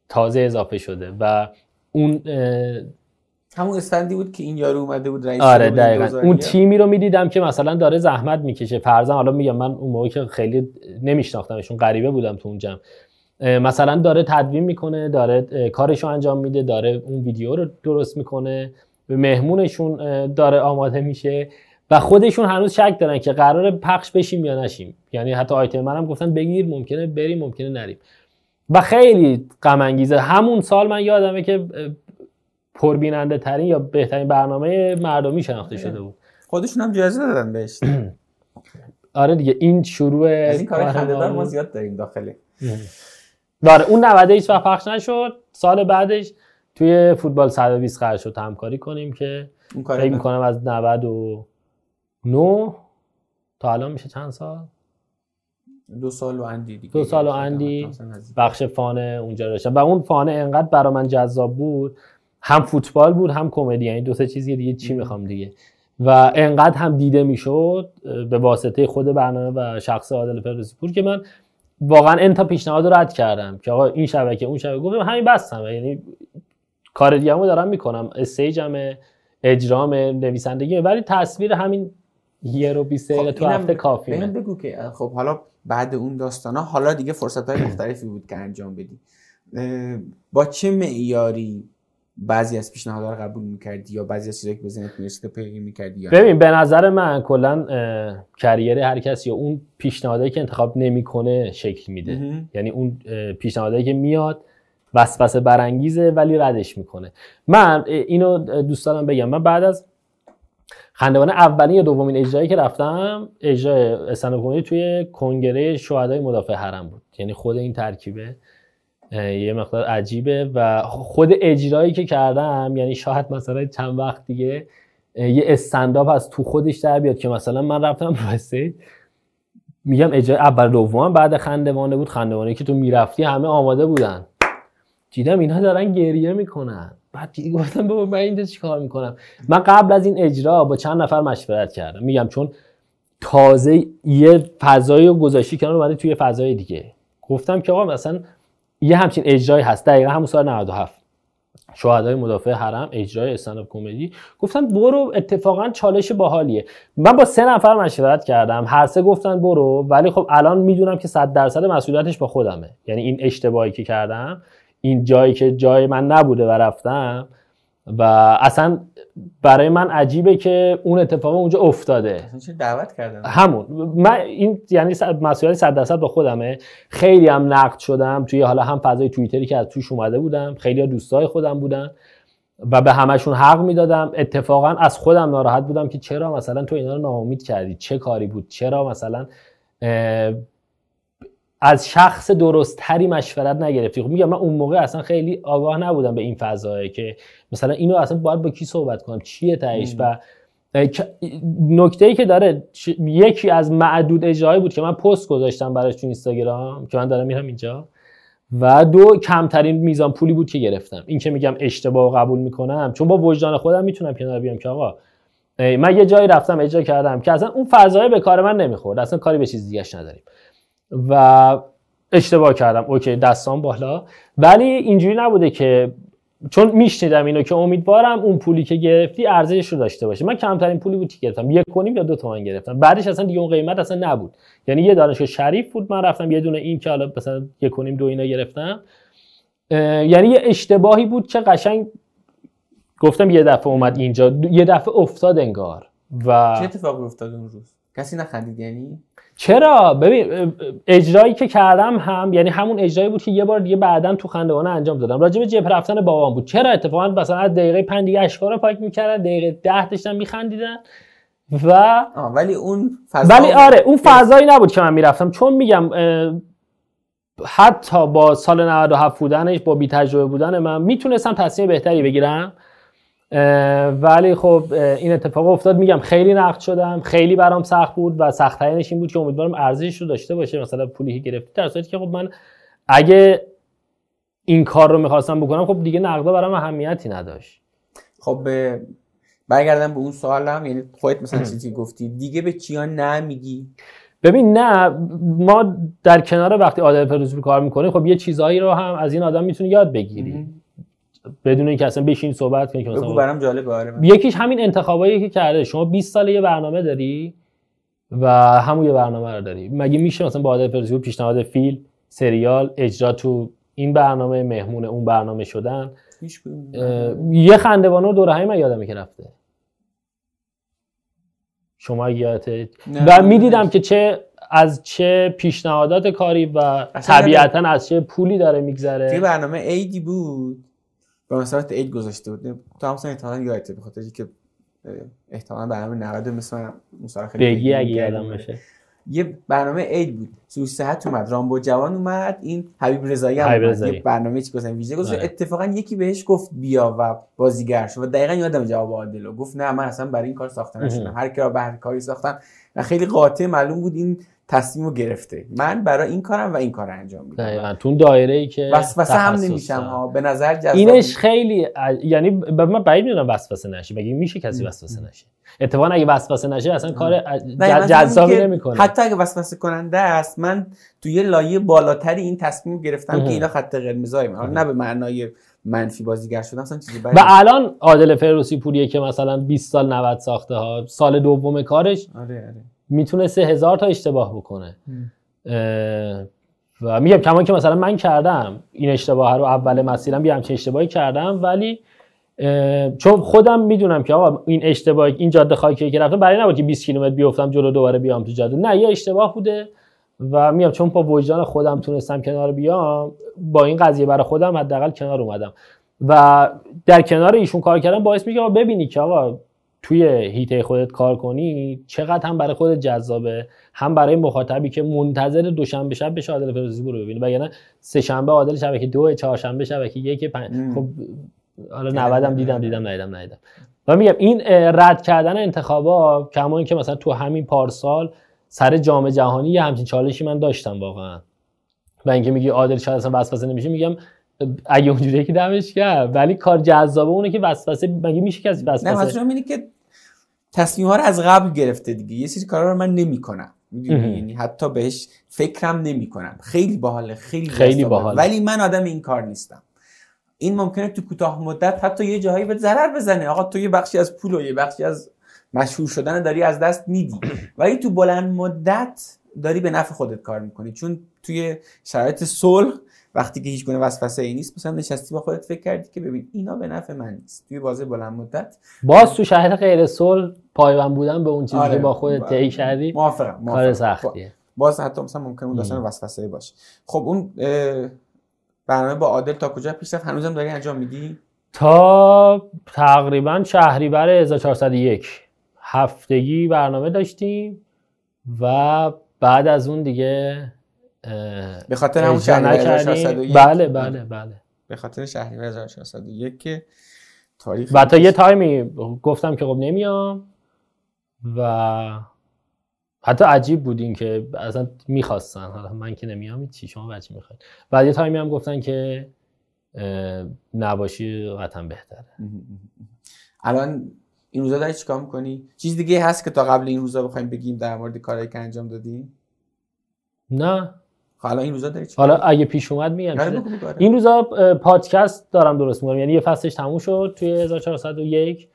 تازه اضافه شده و اون همون استندی بود که این یارو اومده بود رئیس آره دقیقا. 2000 اون. تیمی رو می‌دیدم که مثلا داره زحمت می‌کشه. فرضاً حالا میگم من اون موقع که خیلی نمیشناختمشون غریبه بودم تو اون جمع. مثلا داره تدوین می‌کنه داره کارشو انجام میده داره اون ویدیو رو درست می‌کنه. به مهمونشون داره آماده میشه و خودشون هنوز شک دارن که قرار پخش بشیم یا نشیم. یعنی حتی آیتم منم گفتن بگیر ممکنه بریم ممکنه نریم. و خیلی غم انگیزه همون سال من یادمه که پربیننده ترین یا بهترین برنامه مردمی شناخته شده بود. خودشون هم جایزه دادن بهش. آره دیگه این شروع از این کار خنده‌دار ما. زیاد داریم داخل آره اون 90 هیچ وقت پخش نشد. سال بعدش توی فوتبال 120 قرار شد همکاری کنیم که فکر می‌کنم از 99 تا الان میشه چند سال؟ دو سال و اندی دیگه. دو سال و اندی. بخش فانه اونجا داشتم. و اون فانه انقدر برا من جذاب بود. هم فوتبال بود هم کمدی. یعنی دو سه چیزی دیگه چی می‌خوام دیگه. و انقدر هم دیده می‌شد به واسطه خود برنامه و شخص عادل فردوسی پور که من واقعا انتا پیشنهاد رو رد کردم که آقا این شبکه اون شبکه. گفتم همین بستم یعنی کار دیگه رو دارم می‌کنم. استیجمه اجرام نویسندگی ولی تصویر همین یه رو 20 دقیقه خب تو هفته کافیه. بگو که خب حالا بعد اون داستانا حالا دیگه فرصت های مختلفی بود که انجام بدی با چه معیاری بعضی از پیشنهادها رو قبول می‌کردی یا بعضی از چیزایی که به ذهنت می‌رسید پیگیری می‌کردی یا؟ ببین به نظر من کلا کریر هر کسی یا اون پیشنهادایی که انتخاب نمی‌کنه شکل میده. یعنی اون اه، پیشنهادایی که میاد وسوسه برانگیزه ولی ردش می‌کنه من اینو دوست دارم بگم من بعد از خندوانه اولین یا دومین اجرایی که رفتم اجرای کمدی توی کنگره شهدای مدافع حرم بود. یعنی خود این ترکیبه یه مقدار عجیبه و خود اجرایی که کردم یعنی شاید مثلا چند وقت دیگه یه استنداپ از تو خودش در بیاد که مثلا من رفتم استیج میگم اجرای اول دوم بعد خندوانه بود. خندوانه که تو می‌رفتی همه آماده بودن. دیدم اینها دارن گریه می‌کنن. بعد دیگه گفتم بابا من اینجا چیکار می‌کنم؟ من قبل از این اجرا با چند نفر مشورت کردم. میگم چون تازه یه فضایی رو گذاشتی کنار اومده توی فضای دیگه. گفتم که آقا مثلا یه همچین اجرایی هست. دقیقا همون سال 97 شهدای مدافع حرم اجرای استنداپ کمدی. گفتن برو اتفاقا چالش باحالیه. من با سه نفر مشورت کردم. هر سه گفتن برو ولی خب الان می‌دونم که 100 درصد مسئولیتش با خودمه. یعنی این اشتباهی که کردم این جایی که جای من نبوده و رفتم و اصلا برای من عجیبه که اون اتفاق اونجا افتاده. چه دعوت کردم همون. من این یعنی مسئولیت 100 درصد با خودمه. خیلی هم نقد شدم. توی حالا هم فضای توییتری که از توش اومده بودم. خیلی دوستای خودم بودن و به همشون حق می‌دادم. اتفاقا از خودم ناراحت بودم که چرا مثلا تو اینا رو ناامید کردی؟ چه کاری بود؟ چرا مثلا از شخص درستتری مشورت نگرفتی. خب میگم من اون موقع اصلا خیلی آگاه نبودم به این فضایی که مثلا اینو اصلا باید با کی صحبت کنم؟ چیه تهش؟ و نکته ای که داره یکی از معدود اجرایی بود که من پست گذاشتم براش تو اینستاگرام که من دارم میرم اینجا. و دو کمترین میزان پولی بود که گرفتم. این که میگم اشتباه قبول می‌کنم چون با وجدان خودم می‌تونم کنار بیام که آقا من یه جایی رفتم اجرا کردم که اصلا اون فضای به کار من نمی‌خورد. اصلا کاری به چیز دیگه نداریم. و اشتباه کردم. اوکی دستان بالا. ولی اینجوری نبوده که چون میشنیدم اینو که امیدوارم اون پولی که گرفتی ارزشش رو داشته باشه. من کمترین پولی بود که گرفتم. یک کنیم یا دو تومن گرفتم. بعدش اصلا دیگه اون قیمت اصلا نبود. یعنی یه دانشگاه شریف بود من رفتم یه دونه این که حالا مثلا یک کنیم دو اینا گرفتم. یعنی یه اشتباهی بود که قشنگ گفتم یه دفعه اومد اینجا. یه دفعه افتاد انگار. و چه اتفاقی افتاد اون روز؟ کسی نخندید یعنی؟ چرا؟ ببین اجرایی که کردم هم یعنی همون اجرایی بود که یه بار دیگه بعدا تو خندوانه انجام دادم. راجع به جبه رفتن بابام بود. چرا؟ اتفاقا مثلا از دقیقه 5 دیگه اشکارا پاک می‌کردن دقیقه 10 داشتن میخندیدن و ولی اون فضا ولی آره اون فضایی نبود که من می‌رفتم. چون میگم حتی با سال 97 بودنش با بی تجربه بودن من می‌تونستم تصمیم بهتری بگیرم. ولی خب این اتفاق افتاد. میگم خیلی نقد شدم. خیلی برام سخت بود و سخت این بود که امیدوارم ارزشش رو داشته باشه. مثلا پولی که گرفتی در صورتی که خب من اگه این کار رو می‌خواستم بکنم خب دیگه نقده برام اهمیتی نداشت. خب برگردم به اون سوالم. یعنی خودت مثلا چیزی گفتی دیگه به چیا نمیگی؟ ببین نه. ما در کنار وقتی عادل فروزی کار می‌کنیم خب یه چیزهایی رو هم از این آدم می‌تونی یاد بگیری. بدون اینکه اصلا بشین صحبت کنی که مثلا برام جالبه آره یکیش همین انتخابایی که کرده. شما 20 سال یه برنامه داری و همون یه برنامه رو داری. مگه میشه مثلا با پرزیو پیشنهاد فیلم سریال اجرا تو این برنامه مهمون اون برنامه شدن؟ یه خندوانو دوره های من یادمه که رفته. شما یادت و می‌دیدم که چه از چه پیشنهادات کاری و طبیعتا از چه پولی داره میگذره. برنامه ایدی بود. به مسابقه عید گذاشته بود تو هم احتمالاً یادته به خاطر اینکه احتمالاً برنامه 90 مثل خیلی بگی اگه یادم باشه یه برنامه عید بود. سوی صحت اومد. رامبو جوان اومد. این حبیب رضایی هم اومد. یه برنامه چی گفتن ویژه گذاشت آره. اتفاقا یکی بهش گفت بیا و بازیگر شو. و دقیقا یادم جواب عادلو گفت نه من اصلا برای این کار ساخته نشدم هر کی به هر کاری ساختم. و خیلی قاطع معلوم بود این تصمیم رو گرفته. من برای این کارم و این کار انجام میدم. دقیقاً. تو دایره ای که وسوسه هم نمیشم ها. به نظر جذاب اینش خیلی یعنی من بعید می‌دونم وسوسه نشه. مگه میشه کسی وسوسه نشه؟ اتفاقا اگه وسوسه نشه اصلا کار جذابی نمی‌کنه. حتی اگه وسوسه کننده است من توی لایه بالاتری این تصمیم گرفتم که اینا خط قرمزای من. نه به معنای منفی بازیگر شدن اصلا چیزی و الان عادل فروسی پوریه که مثلا 20 سال 90 ساخته ها سال دوم کارش آره آره. می‌تونسته هزار تا اشتباه بکنه. و میگم کمان که مثلا من کردم این اشتباه رو اول مسیرم یه همچین اشتباهی کردم ولی چون خودم می‌دونم که آقا این اشتباه این جاده خاکی که رفتم برای نبود که 20 کیلومتر بیفتم جلو دوباره بیام تو جاده. نه یه اشتباه بوده و میگم چون با وجدان خودم تونستم کنار بیام با این قضیه برای خودم حداقل کنار اومدم. و در کنار ایشون کار کردم باعث میگه ببینی که آقا توی هیته خودت کار کنی چقدر هم برای خودت جذابه هم برای مخاطبی که منتظر دوشنبه شب بشه عادل فردوسی برو ببینه وگرنه سه شنبه عادل شبکه دو چهارشنبه شبکه یک پنج. خب حالا 90 هم دیدم دیدم ندیدم ندیدم. و میگم این رد کردن انتخابا کما اینکه مثلا تو همین پارسال سر جام جهانی یه همچین چالشی من داشتم واقعا. و اینکه میگی عادل شاید اصلا وسوسه نمیشه میگم اگه اونجوری که دمش کرد ولی کار جذابه اونه که وسوسه مگه میشه کسی وسوسه؟ نه اینه که تصمیم ها رو از قبل گرفته دیگه. یه سری کارا رو من نمی‌کنم. یعنی حتی بهش فکرم نمی‌کنم. خیلی باحاله خیلی خیلی باحال ولی من آدم این کار نیستم. این ممکنه تو کوتاه مدت حتی یه جاهایی به ضرر بزنه. آقا تو یه بخشی از پول و یه بخشی از مشهور شدن داری از دست میدی. ولی تو بلند مدت داری به نفع خودت کار می‌کنی. چون توی شرایط صلح وقتی که هیچ گونه وسوسه ای نیست مثلا نشستی با خودت فکر کردی که ببین اینا به نفع من نیست. توی بازه بلند مدت باز تو شهر غیر صلح پایبند بودن به اون چیزی آره. که با خودت طی کردی موافقم کار موافقم. سختیه. باز حتی مثلا ممکنه اون داشتن وسوسه باشه. خب اون برنامه با عادل تا کجا پیش رفت؟ هنوزم داری انجام میدی؟ تا تقریبا شهریور 1401 هفتگی برنامه داشتیم و بعد از اون دیگه به خاطر همون شهریور نکردیم. 1401 بله بله بله. به خاطر شهریور 1401 که تاریخ و تا یه تایمی گفتم که خب نمیام و حتی عجیب بود این که اصلا می‌خواستن. حالا من که نمیام چی؟ شما بچه می‌خواید. بعد یه تایمی هم گفتن که نباشی قطعا بهتره. الان این روزا داری چیکار می‌کنی؟ چیز دیگه هست که تا قبل این روزا بخوایم بگیم در مورد کارهایی که انجام دادی؟ نه. الان این روزا داری حالا اگه پیش اومد میگم بگو، آره. این روزا پادکست دارم درست می‌کنم یعنی یه فصلش تموم شد توی 1401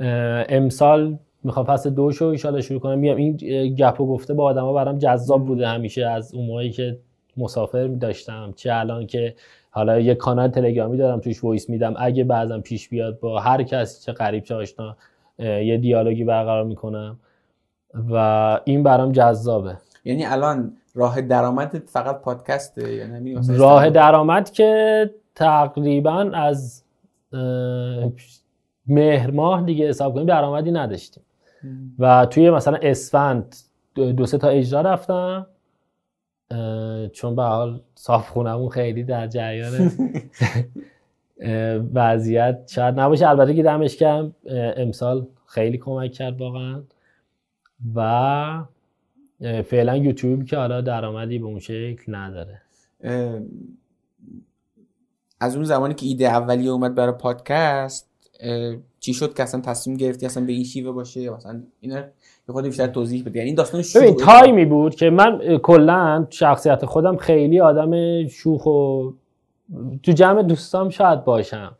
اه، امسال می‌خوام فصل دو شو ایشالا شروع کنم. میام این گپ و گفته با آدما برام جذاب بوده همیشه از اون موقعی که مسافر داشتم چه الان که حالا یه کانال تلگرامی دارم توش وایس میدم. اگه بعضا پیش بیاد با هر کس چه غریب چه آشنا یه دیالوگی برقرار می‌کنم. و این برام جذابه. یعنی الان راه درآمدت فقط پادکسته یا نمی مثلا راه درآمد که تقریبا از مهر ماه دیگه حساب کنیم درآمدی نداشتیم. و توی مثلا اسفند دو سه تا اجرا رفتم. چون به حال صاحب خونمون خیلی در جریان وضعیت شاید نباشه. البته که دمش کم امسال خیلی کمک کرد واقعا. و فعلا یوتیوب که حالا درآمدی به اون شکل نداره. از اون زمانی که ایده اولیه اومد برای پادکست چی شد که اصلا تصمیم گرفتی اصلا به این شیوه باشه؟ مثلا اینا یه خود بیشتر توضیح بده یعنی این داستان شروع ببین تایمی بود که من کلا شخصیت خودم خیلی آدم شوخ و تو جمع دوستام شاید باشم.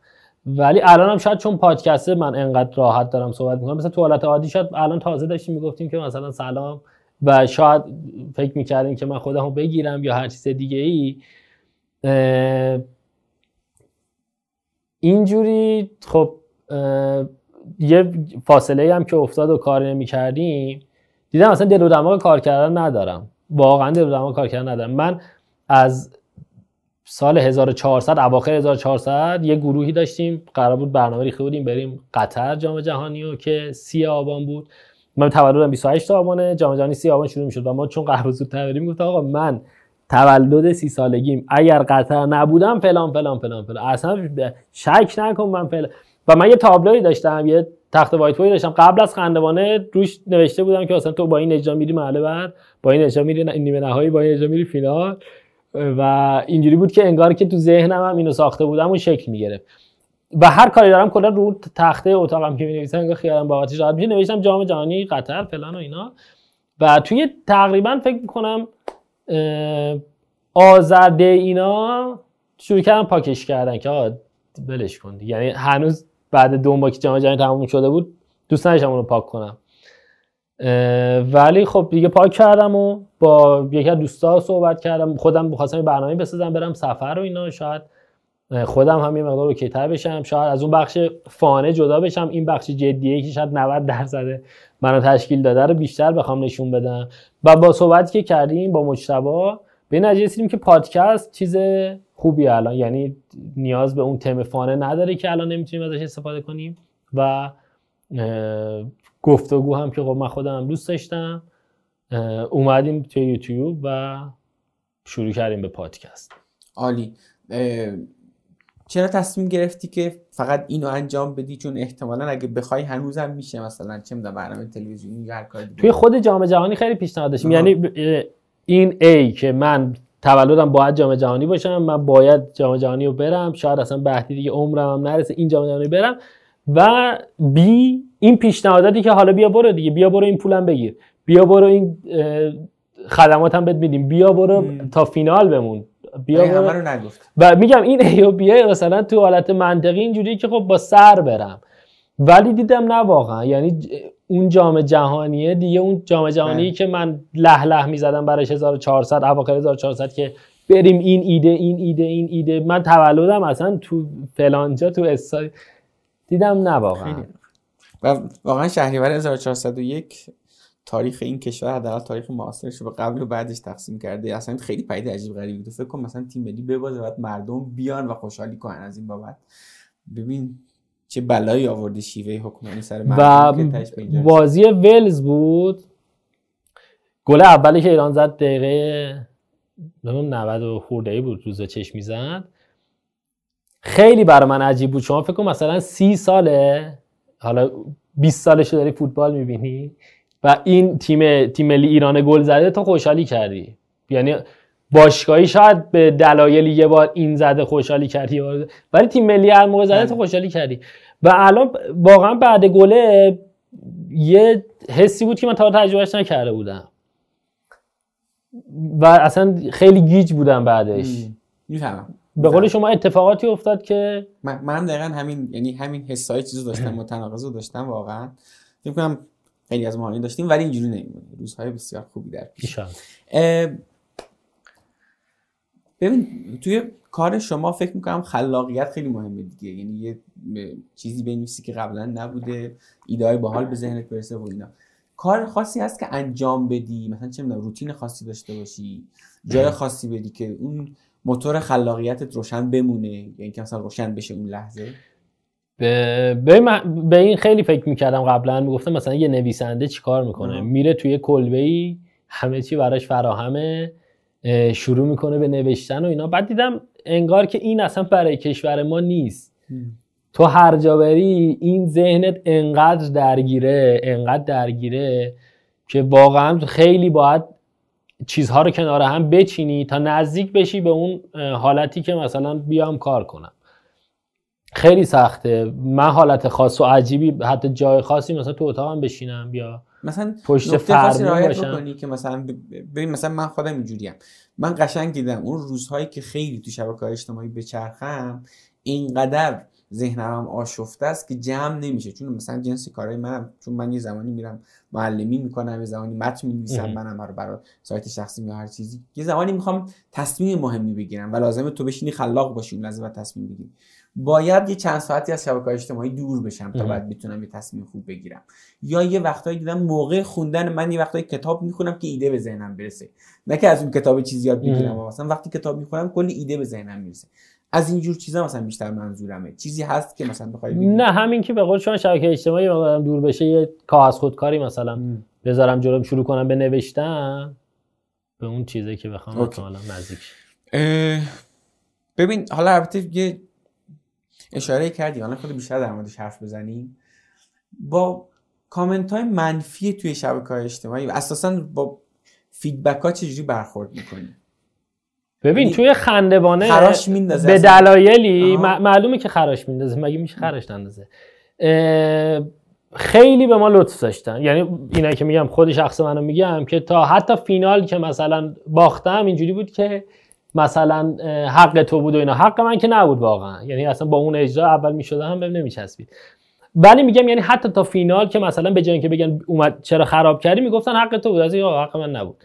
ولی الانم شاید چون پادکسته من انقدر راحت دارم صحبت می‌کنم مثلا تو حالت عادی شاید الان تازه داشتیم می‌گفتیم که مثلا سلام و شاید فکر می‌کردیم که من خودم بگیرم یا هر چیز دیگه ای اینجوری خب یه فاصله هم که افتاد و کار نمی دیدم اصلا دل و دماغ کار کردن ندارم. واقعا دل و دماغ کار کردن ندارم. من از سال 1400 اواخر 1400 یه گروهی داشتیم. قرار بود برنامه ریخته بودیم بریم قطر جام جهانی و که سی آبان بود. من تولدم 28 آبانه جام جهانی سی آبان شروع می‌شد و ما چون قرار زودتر بریم گفتم آقا من تولد سی سالگیم اگر قطر نبودم فلان فلان فلان فلان. اصلا شک نکن من فلان و من یه تابلوی داشتم یه تخت وایت داشتم. قبل از خندوانه روش نوشته بودم که مثلا تو با این اجرا میری مرحله بعد با این اجرا میری نیمه نهایی با این اجرا میری فینال. و اینجوری بود که انگار که تو ذهنم هم اینو ساخته بودم و شکل می‌گرفت. و هر کاری دارم کلا رو تخته اتاقم که می‌نویسم انگار خیالم بابتش راحت میشه نوشتم جام جهانی قطر فلان و اینا. و توی تقریبا فکر می‌کنم آزرده اینا شروع کردم پاکش کردن که آقا ولش کن یعنی هنوز بعد دو ماه که جام جهانی تموم شده بود دوست نداشتم اونو پاک کنم. ولی خب دیگه پاک کردم و با یکی از دوستا صحبت کردم. خودم بخواستم برنامه بسازم برم سفر و اینا شاید خودم هم یه مقدار اوکی‌تر بشم. شاید از اون بخش فانه جدا بشم. این بخش جدیه که شاید 90 درصد منو تشکیل داده رو بیشتر بخوام نشون بدم. و با صحبتی که کردیم با مجتبی به نتیجه رسیدیم که پادکست چیز خوبی الان. یعنی نیاز به اون تم فانه نداره که الان نمی‌تونیم ازش استفاده کنیم. و گفتگو هم که خب من خودم دوست داشتم اومدیم توی یوتیوب و شروع کردیم به پادکست. عالی. چرا تصمیم گرفتی که فقط اینو انجام بدی؟ چون احتمالا اگه بخوای هنوزم میشه مثلا چه می‌دونم برنامه تلویزیونی یا هر کاری دیگه. توی خود جام جهانی خیلی پیشنهاد داشتیم. یعنی این ای که من تولدم باید جام جهانی باشم من باید جام جهانی رو برم شاید اصلا بحثی دیگه عمرم هم نرسه این جام جهانی برم. و بی این پیشنهاداتی که حالا بیا برو دیگه بیا برو این پولم بگیر. بیا برو این خدمات هم بهت میدیم. بیا برو تا فینال بمون. بیا همه. رو نگفت و میگم این ای و بیه مثلا تو حالت منطقی اینجوریه که خب با سر برم ولی دیدم نه واقعا یعنی اون جام جهانیه دیگه اون جام جهانی. که من له له می‌زدم براش 1400 اواخر 1400 که بریم این ایده این ایده این ایده من تولدم اصلا تو فلانجا تو استاد دیدم نه واقعا. و واقعا شهریور 1401 تاریخ این کشور حداقل تاریخ معاصرش رو به قبل و بعدش تقسیم کرده. اصلا خیلی پدید عجیب غریبی بود. فکر کن مثلا تیم ملی ببازه بعد مردم بیان و خوشحالی کنن از این بابت. ببین چه بلایی آورده شیوه حکمرانی سر و مردم رسید. بازی ولز بود. گل اولی که ایران زد دقیقه نمی‌دونم 90 و خورده ای بود روز چشمی زد خیلی برای من عجیب بود. شما فکر کن مثلا سی ساله حالا 20 سالش داری فوتبال می‌بینی. و این تیم تیم ملی ایران گل زده تو خوشحالی کردی؟ یعنی باشگاهی شاید به دلایلی یه بار این زده خوشحالی کردی ولی تیم ملی هر موقع زده تو خوشحالی کردی. و الان واقعا بعد گله یه حسی بود که من تا تجربهش نکرده بودم. و اصلا خیلی گیج بودم بعدش. می‌فهمم. به قول شما اتفاقاتی افتاد که من منم دقیقا همین یعنی همین حسای چیزو داشتم متناقض رو داشتم واقعا. فکر کنم خیلی از داشتیم ولی اینجوری نمیمونه. روزهای بسیار خوبی در پیش. ببین توی کار شما فکر می‌کنم خلاقیت خیلی مهمه دیگه. یعنی یه چیزی بنویسی که قبلا نبوده ایده های باحال به ذهنت برسه و اینا. کار خاصی هست که انجام بدی مثلا چه می‌دونم روتین خاصی داشته باشی جای خاصی بدی که اون موتور خلاقیتت روشن بمونه یعنی که مثلا روشن بشه اون لحظه. به, به, من- به این خیلی فکر می‌کردم قبلا. می‌گفتم مثلا یه نویسنده چیکار می‌کنه. میره توی کلبه ای همه چی براش فراهمه اه، شروع می‌کنه به نوشتن و اینا. بعد دیدم انگار که این اصلا برای کشور ما نیست. تو هر جا بری این ذهنت انقدر درگیره انقدر درگیره که واقعا خیلی باید چیزها رو کنار هم بچینی تا نزدیک بشی به اون حالتی که مثلا بیام کار کنم. خیلی سخته. من حالت خاص و عجیبی حتی جای خاصی مثلا تو اتاقم بشینم یا مثلا پشت فرمون باشم. که مثلا ببین مثلا من خودم اینجوریم. من قشنگ دیدم اون روزهایی که خیلی تو شبکه اجتماعی بچرخم اینقدر ذهنم آشفته است که جمع نمیشه. چون مثلا جنس کارهای منم چون من یه زمانی میرم معلمی می‌کنم یه زمانی متن می‌نویسم. منم رو برای سایت شخصی یا هر چیزی. یه زمانی می‌خوام تصمیم مهمی بگیرم و لازمه تو بشینی خلاق باشی اون لحظه و تصمیم بگیری. باید یه چند ساعتی از شبکه اجتماعی دور بشم تا. بعد بتونم یه تصمیم خوب بگیرم یا یه وقتایی دیدم موقع خوندن من یه وقتایی کتاب می‌خونم که ایده به ذهنم برسه نه که از اون کتاب چیزی یاد بگیرم. مثلا وقتی کتاب می‌خونم کلی ایده به ذهنم می‌رسه از اینجور چیزا مثلا بیشتر منظورمه چیزی هست که مثلا بخوای نه همین که به قول شما شبکه اجتماعی مقدارم دور بشه یه کاغذ خودکاری مثلا. بذارم جلوم شروع کنم به نوشتن به اون چیزی که بخوام. احتمالاً نزدیک ببین حالا البته یه اشاره کردی حالا خود بیشتر در موردش حرف بزنیم. با کامنت های منفی توی شبکه های اجتماعی و اساسا با فیدبک ها چجوری برخورد می‌کنی؟ ببین یعنی توی خندوانه خراش میندازه به. دلایلی معلومه که خراش میندازه مگه میشه خراش نندازه؟ خیلی به ما لطف داشتن. یعنی اینا که میگم خود شخص منو میگم که تا حتی فینال که مثلا باختم اینجوری بود که مثلا حق تو بود و اینا. حق من که نبود واقعا. یعنی اصلا با اون اجرا اول می‌شدم هم بهم نمیچسبید. ولی میگم یعنی حتی تا فینال که مثلا به جای اینکه بگن اومد چرا خراب کردی می‌گفتن حق تو بود. از حق من نبود.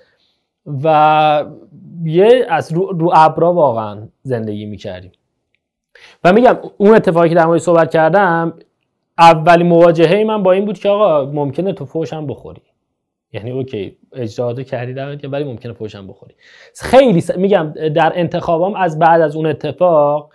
و یه از رو, رو ابرا واقعا زندگی می‌کردیم. و میگم اون اتفاقی که در موردش صحبت کردم اولین مواجهه من با این بود که آقا ممکنه تو فوشم بخوری. یعنی OK اجراتو کردی دمت گرم، ولی ممکنه فوشم بخوری. خیلی س- میگم در انتخابام از بعد از اون اتفاق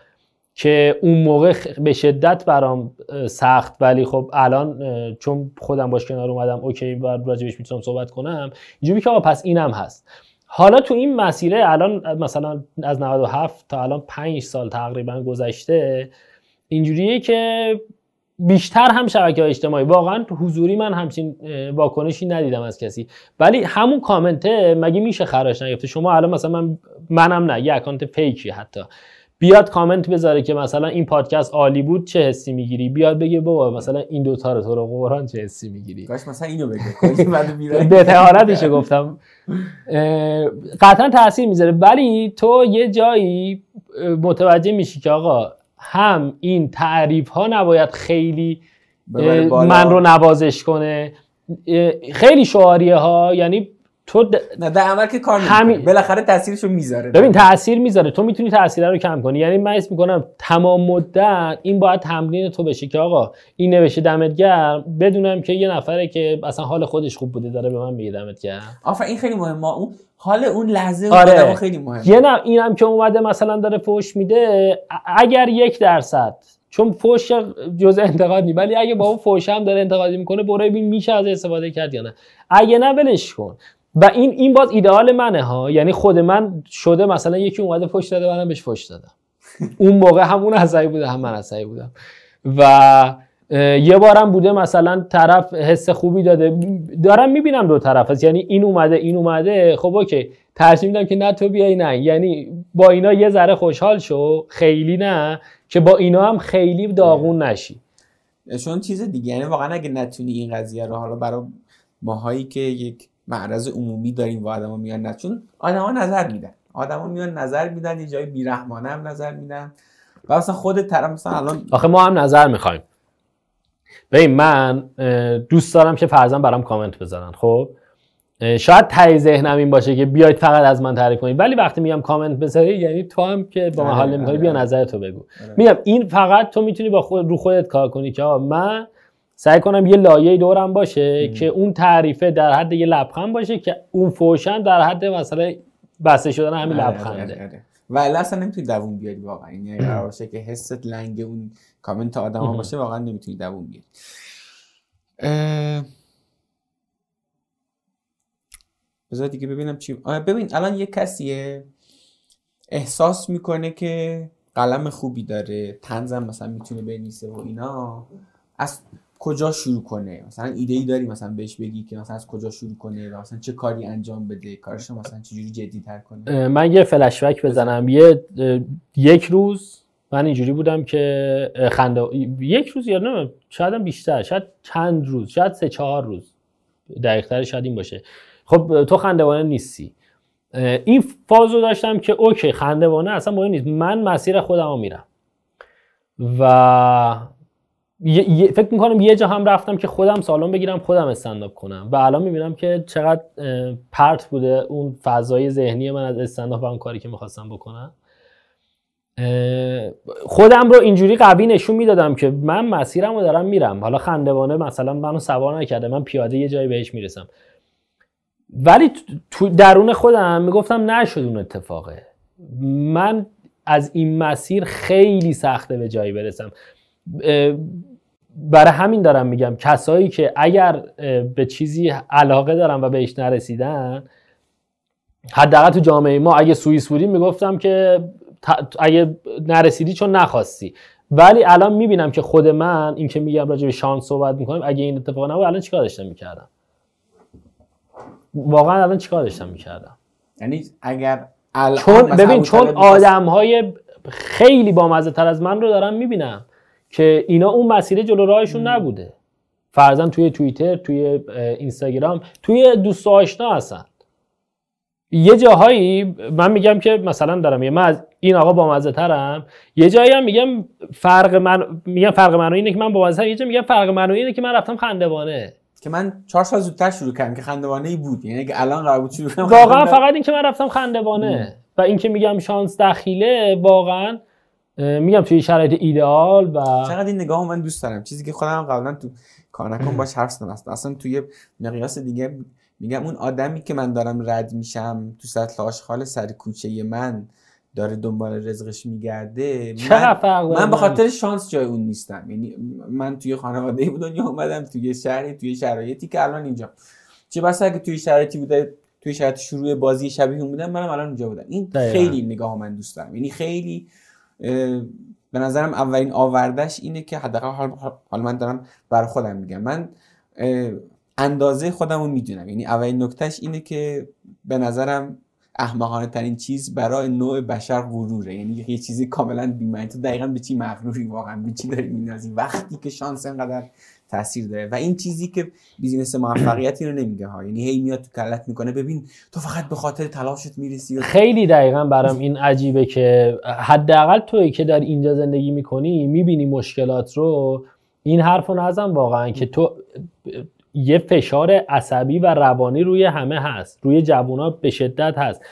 که اون موقع به شدت برام سخت ولی خب الان چون خودم باش کنار اومدم OK و راجبش می‌تونم صحبت کنم اینجوری که آقا پس اینم هست. حالا تو این مسیره الان مثلا از 97 تا الان 5 سال تقریبا گذشته اینجوریه که بیشتر هم شبکه های اجتماعی. واقعا تو حضوری من همچین واکنشی ندیدم از کسی. ولی همون کامنته مگه میشه خراش نگرفته؟ شما الان مثلا من منم نه یه اکانت فیکی حتی. بیاد کامنت بذاره که مثلا این پادکست عالی بود چه حسی می‌گیری؟ بیاد بگه بابا مثلا این دوتا رو تو رو قرآن چه حسی می‌گیری؟ کاش مثلا اینو بگه. به تهارتش گفتم. قطعا تاثیر می‌ذاره. ولی تو یه جایی متوجه میشی که آقا هم این تعریف ها نباید خیلی. من رو نوازش کنه. خیلی شعاریه ها یعنی تو د- نه در عمل که کار نمی‌کنه. بالاخره تاثیرشو می‌ذاره. ببین تاثیر می‌ذاره. تو می‌تونی تاثیر رو کم کنی. یعنی من اسم می‌کنم تمام مدت این باید تمرین تو بشه که آقا این نوشته دمت گرم. بدونم که یه نفره که اصلا حال خودش خوب بوده داره به من میگه دمت گرم. آفر این خیلی مهمه. اون حال اون لحظه اون آره. خیلی مهمه. یه نه اینم که اومده مثلا داره فوش میده اگر یک درصد چون فوش جز انتقاد نی ولی اگه با اون فوش هم داره انتقادی می‌کنه برو ببین میشه از استفاده کرد یا نه. اگه نه ولش کن. و این این باز ایدئال منه ها. یعنی خود من شده مثلا یکی اومده فوش داده منم بهش فوش دادم. اون موقع هم اون عصبی بوده هم من عصبی بودم. و یه بارم بوده مثلا طرف حس خوبی داده. دارم می‌بینم دو طرف هست. یعنی این اومده این اومده. خب اوکی. ترجیح میدم که نه تو بیای نه. یعنی با اینا یه ذره خوشحال شو. خیلی نه. که با اینا هم خیلی داغون نشی. چون چیز دیگه یعنی واقعا اگه نتونی این قضیه رو حالا برای ماهایی که یک معرض عمومی داریم و آدما میان نه چون آدما نظر میدن. آدما میان نظر میدن یه جای بیرحمانه هم نظر میدن. و مثلا خود طرف مثلا الان آخه ما هم نظر می‌خوایم. ببین من دوست دارم که فرزن برام کامنت بزنن خب شاید ته ذهنم این باشه که بیاید فقط از من تعریف کنید ولی وقتی میگم کامنت بذاری یعنی تو هم که با من آره، حال نمی‌کنی آره، بیا آره. نظرتو بگو. میگم این فقط تو می‌تونی با خود رو خودت کار کنی که من سعی کنم یه لایه دورم باشه که اون تعریفه در حد یه لبخند باشه که اون فوشن در حد مثلا بسته شدن همین لبخنده. و اصلا نمی‌تونی دووم بیاری واقعا یعنی که حست لنگ اون کامنت آدما باشه واقعا نمی‌تونی دووم بیاری. بذار دیگه ببینم چی. ببین الان یه کسیه احساس می‌کنه که قلم خوبی داره تنزم مثلا می‌تونه بنویسه و اینا. از کجا شروع کنه؟ مثلا ایده ای داری مثلا بهش بگی که مثلا از کجا شروع کنه و مثلا چه کاری انجام بده؟ کارش مثلا چجوری جدی تر کنه من یه فلشبک بزنم. یه یک روز من اینجوری بودم که خنده یک روز یا نه شاید بیشتر شاید چند روز شاید سه چهار روز دقیقتر شاید این باشه. خب تو خندوانه نیستی. این فاز رو داشتم که اوکی خندوانه اصلا مهم نیست. من مسیر خودم رو میرم. و فکر می‌کنم یه جا هم رفتم که خودم سالن بگیرم خودم استنداپ کنم. و الان می‌بینم که چقدر پرت بوده اون فضای ذهنی من از استنداپ و اون کاری که می‌خواستم بکنم. خودم رو اینجوری قوی نشون می‌دادم که من مسیرم رو دارم میرم. حالا خندوانه مثلا منو سوار نکرده من پیاده یه جایی بهش می‌رسم. ولی تو- درون خودم می‌گفتم نشد اون اتفاقه. من از این مسیر خیلی سخته به جایی برسم. برای همین دارم میگم کسایی که اگر به چیزی علاقه دارن و بهش نرسیدن حداقل تو جامعه ما اگه سوئیس بودیم می‌گفتم که اگه نرسیدی چون نخواستی. ولی الان می‌بینم که خود من این که میگم راجع به شانس صحبت می‌کنم اگه این اتفاق نبود الان چیکار داشتم می‌کردم؟ واقعا الان چیکار داشتم می‌کردم؟ یعنی اگر الان چون ببین چون آدم های خیلی بامزه تر از من رو دارم می‌بینم که اینا اون مسیر جلو راهشون نبوده. فرضاً توی توییتر توی اینستاگرام توی دوست آشنا هستن. یه جاهایی من میگم که مثلا دارم میگم من از این آقا بامزه ترم. یه جایی هم میگم فرق من میگم فرق من و اینه که من بامزه ترم. یه جا میگم فرق من و اینه که من رفتم خندوانه که من چهار سال زودتر شروع کردم که خندوانه ای بود. یعنی اگه الان قرار بود شروع کنم واقعا فقط این که من رفتم خندوانه و این که میگم شانس دخیله واقعا میگم توی شرایط ایدئال و چقدر این نگاه من دوست دارم. چیزی که خودم قبلا تو کار نکن باش حرف زدم. اصلا اصلا توی مقیاس دیگه میگم اون آدمی که من دارم رد میشم تو سطل آشغال سر کوچه من داره دنبال رزقش میگرده من, من به؟ خاطر شانس جای اون نیستم. یعنی من توی خانواده دنیا اومدم توی شهری توی شرایطی که الان اینجا. چه بسا اگه توی شرایطی بوده توی شرایط شروع بازی شبیه اون بودم منم الان اینجا بودم. این دقیقاً. خیلی نگاه من دوست دارم یعنی خیلی به نظرم اولین آوردش اینه که حداقل حال, حال من دارم بر خودم میگم. من اندازه خودم رو می‌دونم. یعنی اولین نکتهش اینه که به نظرم احمقانه ترین چیز برای نوع بشر غروره. یعنی یه چیزی کاملا بی‌معنی. تو دقیقا به چی مغروری واقعا؟ به چی داری مینازی وقتی که شانس انقدر تاثیر داره. و این چیزی که بیزینس موفقیتی رو نمیگه ها. یعنی هی میاد تو کلت می‌کنه. ببین تو فقط به خاطر تلاشت می‌رسی خیلی دقیقا برام این عجیبه که حداقل توی که در اینجا زندگی می‌کنی می‌بینی مشکلات رو. این حرف رو نزن واقعا که تو یه فشار عصبی و روانی روی همه هست. روی جوونا به شدت هست.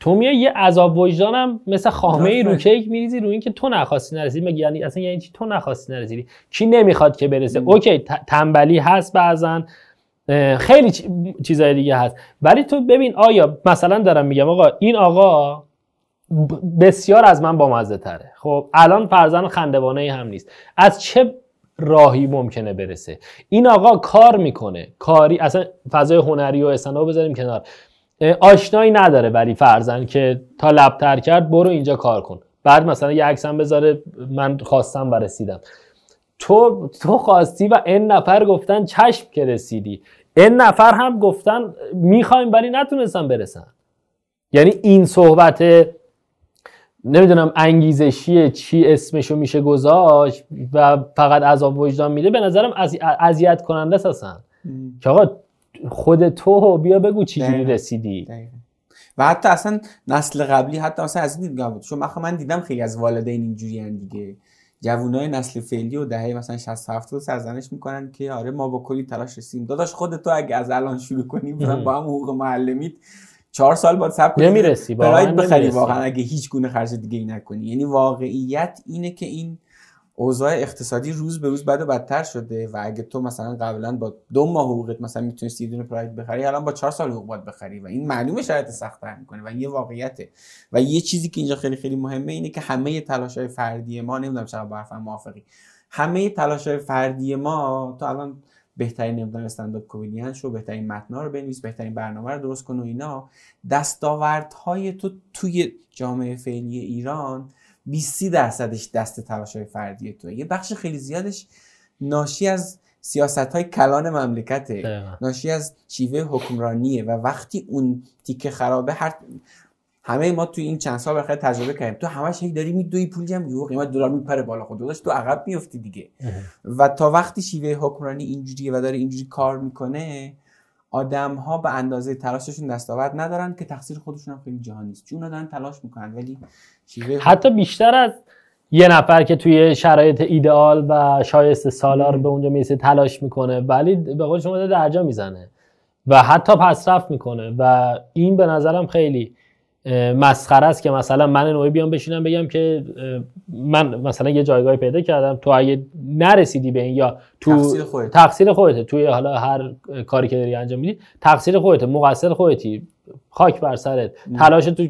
تو میای یه عذاب وجدانم مثل خامه ای رو کیک میریزی رو اینکه تو نخواستی نرسیدی. مگه یعنی اصلا یعنی چی؟ تو نخواستی نرسیدی. کی نمی‌خواد که برسه؟ اوکی تنبلی هست بعضا. خیلی چیزای دیگه هست. ولی تو ببین آیا مثلا دارم میگم آقا این آقا بسیار از من بامزه تره خب الان فرزن خندوانه هم نیست. از چه راهی ممکنه برسه. این آقا کار می‌کنه. کاری اصلا فضای هنری و استنداپ بذاریم کنار. آشنایی نداره ولی فرزن که تا لبتر کرد برو اینجا کار کن. بعد مثلا یه عکسم بذاره من خواستم و رسیدم. تو تو خواستی و این نفر گفتن چشم که رسیدی. این نفر هم گفتن می‌خوایم ولی نتونستن برسن یعنی این صحبت نمی‌دونم انگیزشیه چی اسمشو میشه گذاشت و فقط عذاب وجدان میده. به نظرم اذیت کننده اصلا. که آقا خود تو بیا بگو چی جوری رسیدی. و حتی اصلا نسل قبلی حتی مثلا از این دیدگاه بود. چون من دیدم خیلی از والدین اینجوری دیگه. جوانای نسل فعلی و دهه مثلا 60 70 سرزنش می‌کنن که آره ما با کلی تلاش رسیدیم. داداش خودت تو اگه از الان شروع کنی مثلا با هم حقوق معلمیت چهار سال باید صبر کنی نمی‌رسی بخری واقعا اگه هیچ گونه خرج دیگه ای نکنی. یعنی واقعیت اینه که این اوضاع اقتصادی روز به روز بد و بدتر شده و اگه تو مثلا قبلا با دو ماه حقوقت مثلا می‌تونستی یه دونه پراید بخری الان با چهار سال حقوق باید بخری و این معلومه شرایط سخت‌تر می‌کنه و این یه واقعیته. و یه چیزی که اینجا خیلی خیلی مهمه اینه که همه تلاش‌های فردی ما نمی‌دونم چقدر با حرفم موافقی همه تلاش‌های فردی ما تو الان بهترین نمی‌دونم استنداپ کمدین شو بهترین متنا رو بنویس بهترین برنامه رو درست کن و اینا. دستاوردهای تو توی جامعه فعلی ایران 20 درصدش دست تلاش های فردی تو یه بخش خیلی زیادش ناشی از سیاست های کلان مملکته. ناشی از شیوه حکمرانیه و وقتی اون تیکه خرابه هر همه ما توی این چند سال بخیر تجربه کردیم. تو همش هی داری میدوی پول جمع یهو قیمت دلار میپره بالا. خود داشت تو عقب میفتی دیگه. و تا وقتی شیوه حکمرانی اینجوریه و داره اینجوری کار می‌کنه آدم ها به اندازه تلاششون دستاورد ندارن که تقصیر خودشون هم خیلی جهانی نیست. چون دارن تلاش می‌کنن ولی حتی بیشتر از یه نفر که توی شرایط ایدئال و شایسته سالار به اونجا می‌رسه تلاش می‌کنه. ولی به قول شما درجا می‌زنه. و حتی پسرفت می‌کنه. و این به نظرم خیلی مسخره است که مثلا من نوعی بیام بشینم بگم که من مثلا یه جایگاهی پیدا کردم. تو اگه نرسیدی به این یا تو تقصیر خودت. تقصیر خودته توی حالا هر کاری که داری انجام میدی تقصیر خودته مقصر خودتی. خاک بر سرت. تلاش تو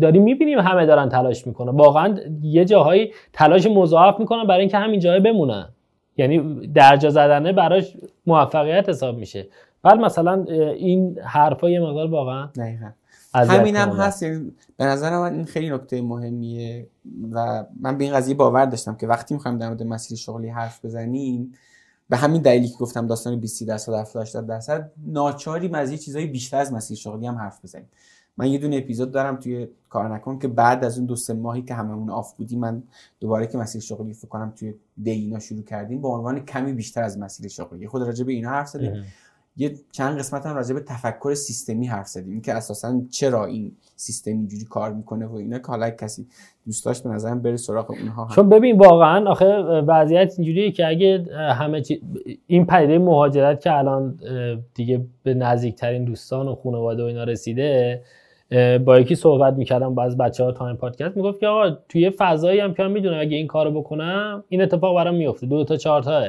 داری می‌بینیم همه دارن تلاش می‌کنن. واقعا یه جاهایی تلاش مضاعف می‌کنن برای اینکه همین جای بمونن. یعنی درجا زدنه براش موفقیت حساب میشه. بعد مثلا این حرفا یه مقدار واقعا همین هم هست. یعنی به نظر من این خیلی نکته مهمیه و من به این قضیه باور داشتم که وقتی می‌خوایم در مورد مسیر شغلی حرف بزنیم به همین دلیلی که گفتم داستان 20 درصد 70 درصد ناچاری از یه چیزای بیشتر از مسیر شغلی هم حرف بزنیم. من یه دونه اپیزود دارم توی کار نکن که بعد از اون دو سه ماهی که هممون آف بودیم من دوباره که مسیر شغلی فکر کنم توی دینا شروع کردیم به عنوان کمی بیشتر از مسیر شغلی. خود راجع به اینا حرف زدیم. یه چند قسمت هم راجع به تفکر سیستمی حرف زدیم. که اساسا چرا این سیستم اینجوری کار می‌کنه و اینا که حالا کسی دوست داشت به نظرم بره سراغ اونها. چون ببین واقعا آخه وضعیت اینجوریه که اگه همه چی این پدیده مهاجرت که الان دیگه به نزدیکترین دوستان و خانواده و اینا رسیده با یکی صحبت می‌کردم از بچه ها تا این پادکست می‌گفت که آقا توی فضایی هم که می‌دونم اگه این کارو بکنم این اتفاق برام میفته دو تا چهار تاه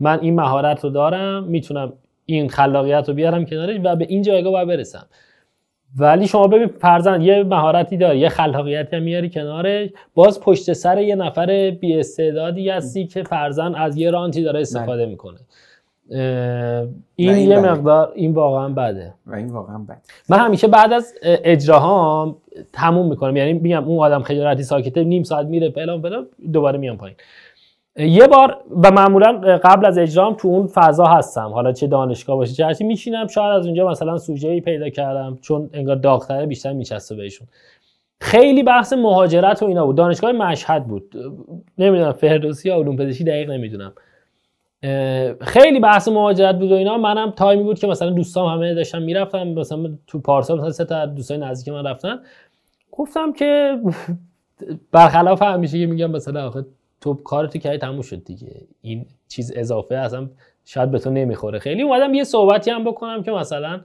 من این مهارت رو دارم می‌تونم این خلاقیت رو بیارم کنارش و به این جایگاه باید برسم. ولی شما ببین فرزند یه مهارتی داری یه خلاقیتی هم میاری کنارش. باز پشت سر یه نفر بی استعدادی هستی که فرزن از یه رانتی داره استفاده بله. می‌کنه. این, این یه مقدار این واقعا بده. و این واقعا بده. من همیشه بعد از اجراهام تموم می‌کنم. یعنی میگم اون آدم خجالتی ساکته نیم ساعت میره فلان فلان دوباره میام پایین. یه بار و معمولا قبل از اجرام تو اون فضا هستم. حالا چه دانشگاه باشه چه هرچی میشینم شاید از اونجا مثلا سوژه ای پیدا کردم چون انگار داغتره بیشتر میچسته بهشون. خیلی بحث مهاجرت و اینا بود. دانشگاه مشهد بود. نمی‌دونم فردوسی یا علوم پزشکی دقیق نمی‌دونم. خیلی بحث مهاجرت بود و اینا. منم تایمی بود که مثلا دوستام همه داشتن می‌رفتم مثلا تو پارسال مثلا سه تا دوستای نزدیک من رفتن. گفتم که برخلاف همیشه که میگم مثلا آخه تو کارتو کردی تموم شد دیگه. این چیز اضافه اصلا شاید به تو نمی‌خوره. خیلی اومدم یه صحبتی هم بکنم که مثلا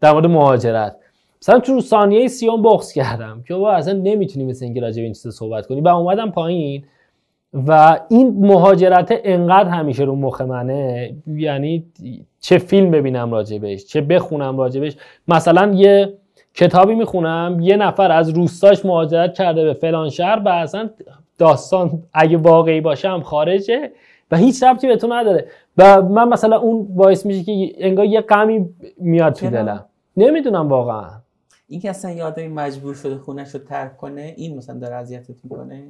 در مورد مهاجرت. مثلا تو ثانیه سیوم بغض کردم که با اصلا نمی‌تونی مثل اینکه راجع به این چیز صحبت کنی. و اومدم پایین و این مهاجرت انقدر همیشه رو مخ منه. یعنی چه فیلم ببینم راجبش چه بخونم راجبش مثلا یه کتابی می‌خونم یه نفر از روستاش مهاجرت کرده به فلان شهر و اصلا داستان اگه واقعی باشه هم خارجه و هیچ ربطی به تو نداره. و من مثلا اون باعث میشه که انگار یه غمی میاد تو دلم. نمی‌دونم واقعا. این که اصلا یه آدمی مجبور شده خونش رو ترک کنه این مثلا داره اذیتت می‌کنه؟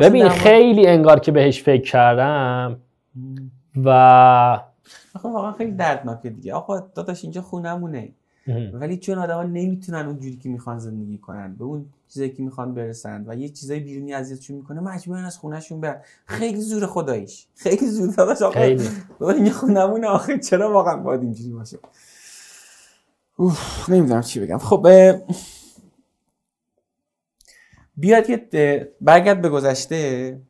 ببین خیلی انگار که بهش فکر کردم و آخه واقعا خیلی دردناکه دیگه. آقا داداش اینجا خونمونه. ولی چون آدما نمی‌تونن اونجوری که می‌خوان زندگی کنن به اون چیزایی که می‌خوان برسن و یه چیزای بیرونی اذیتشون می‌کنه مجبورن از خونهشون برن. خیلی زور خداییش. خیلی زور. داداش آقا این خونمونه آخه چرا واقعا باید اینجوری باشه؟ اوف نمی‌دونم چی بگم. خب بیاد یه برگرد به گذشته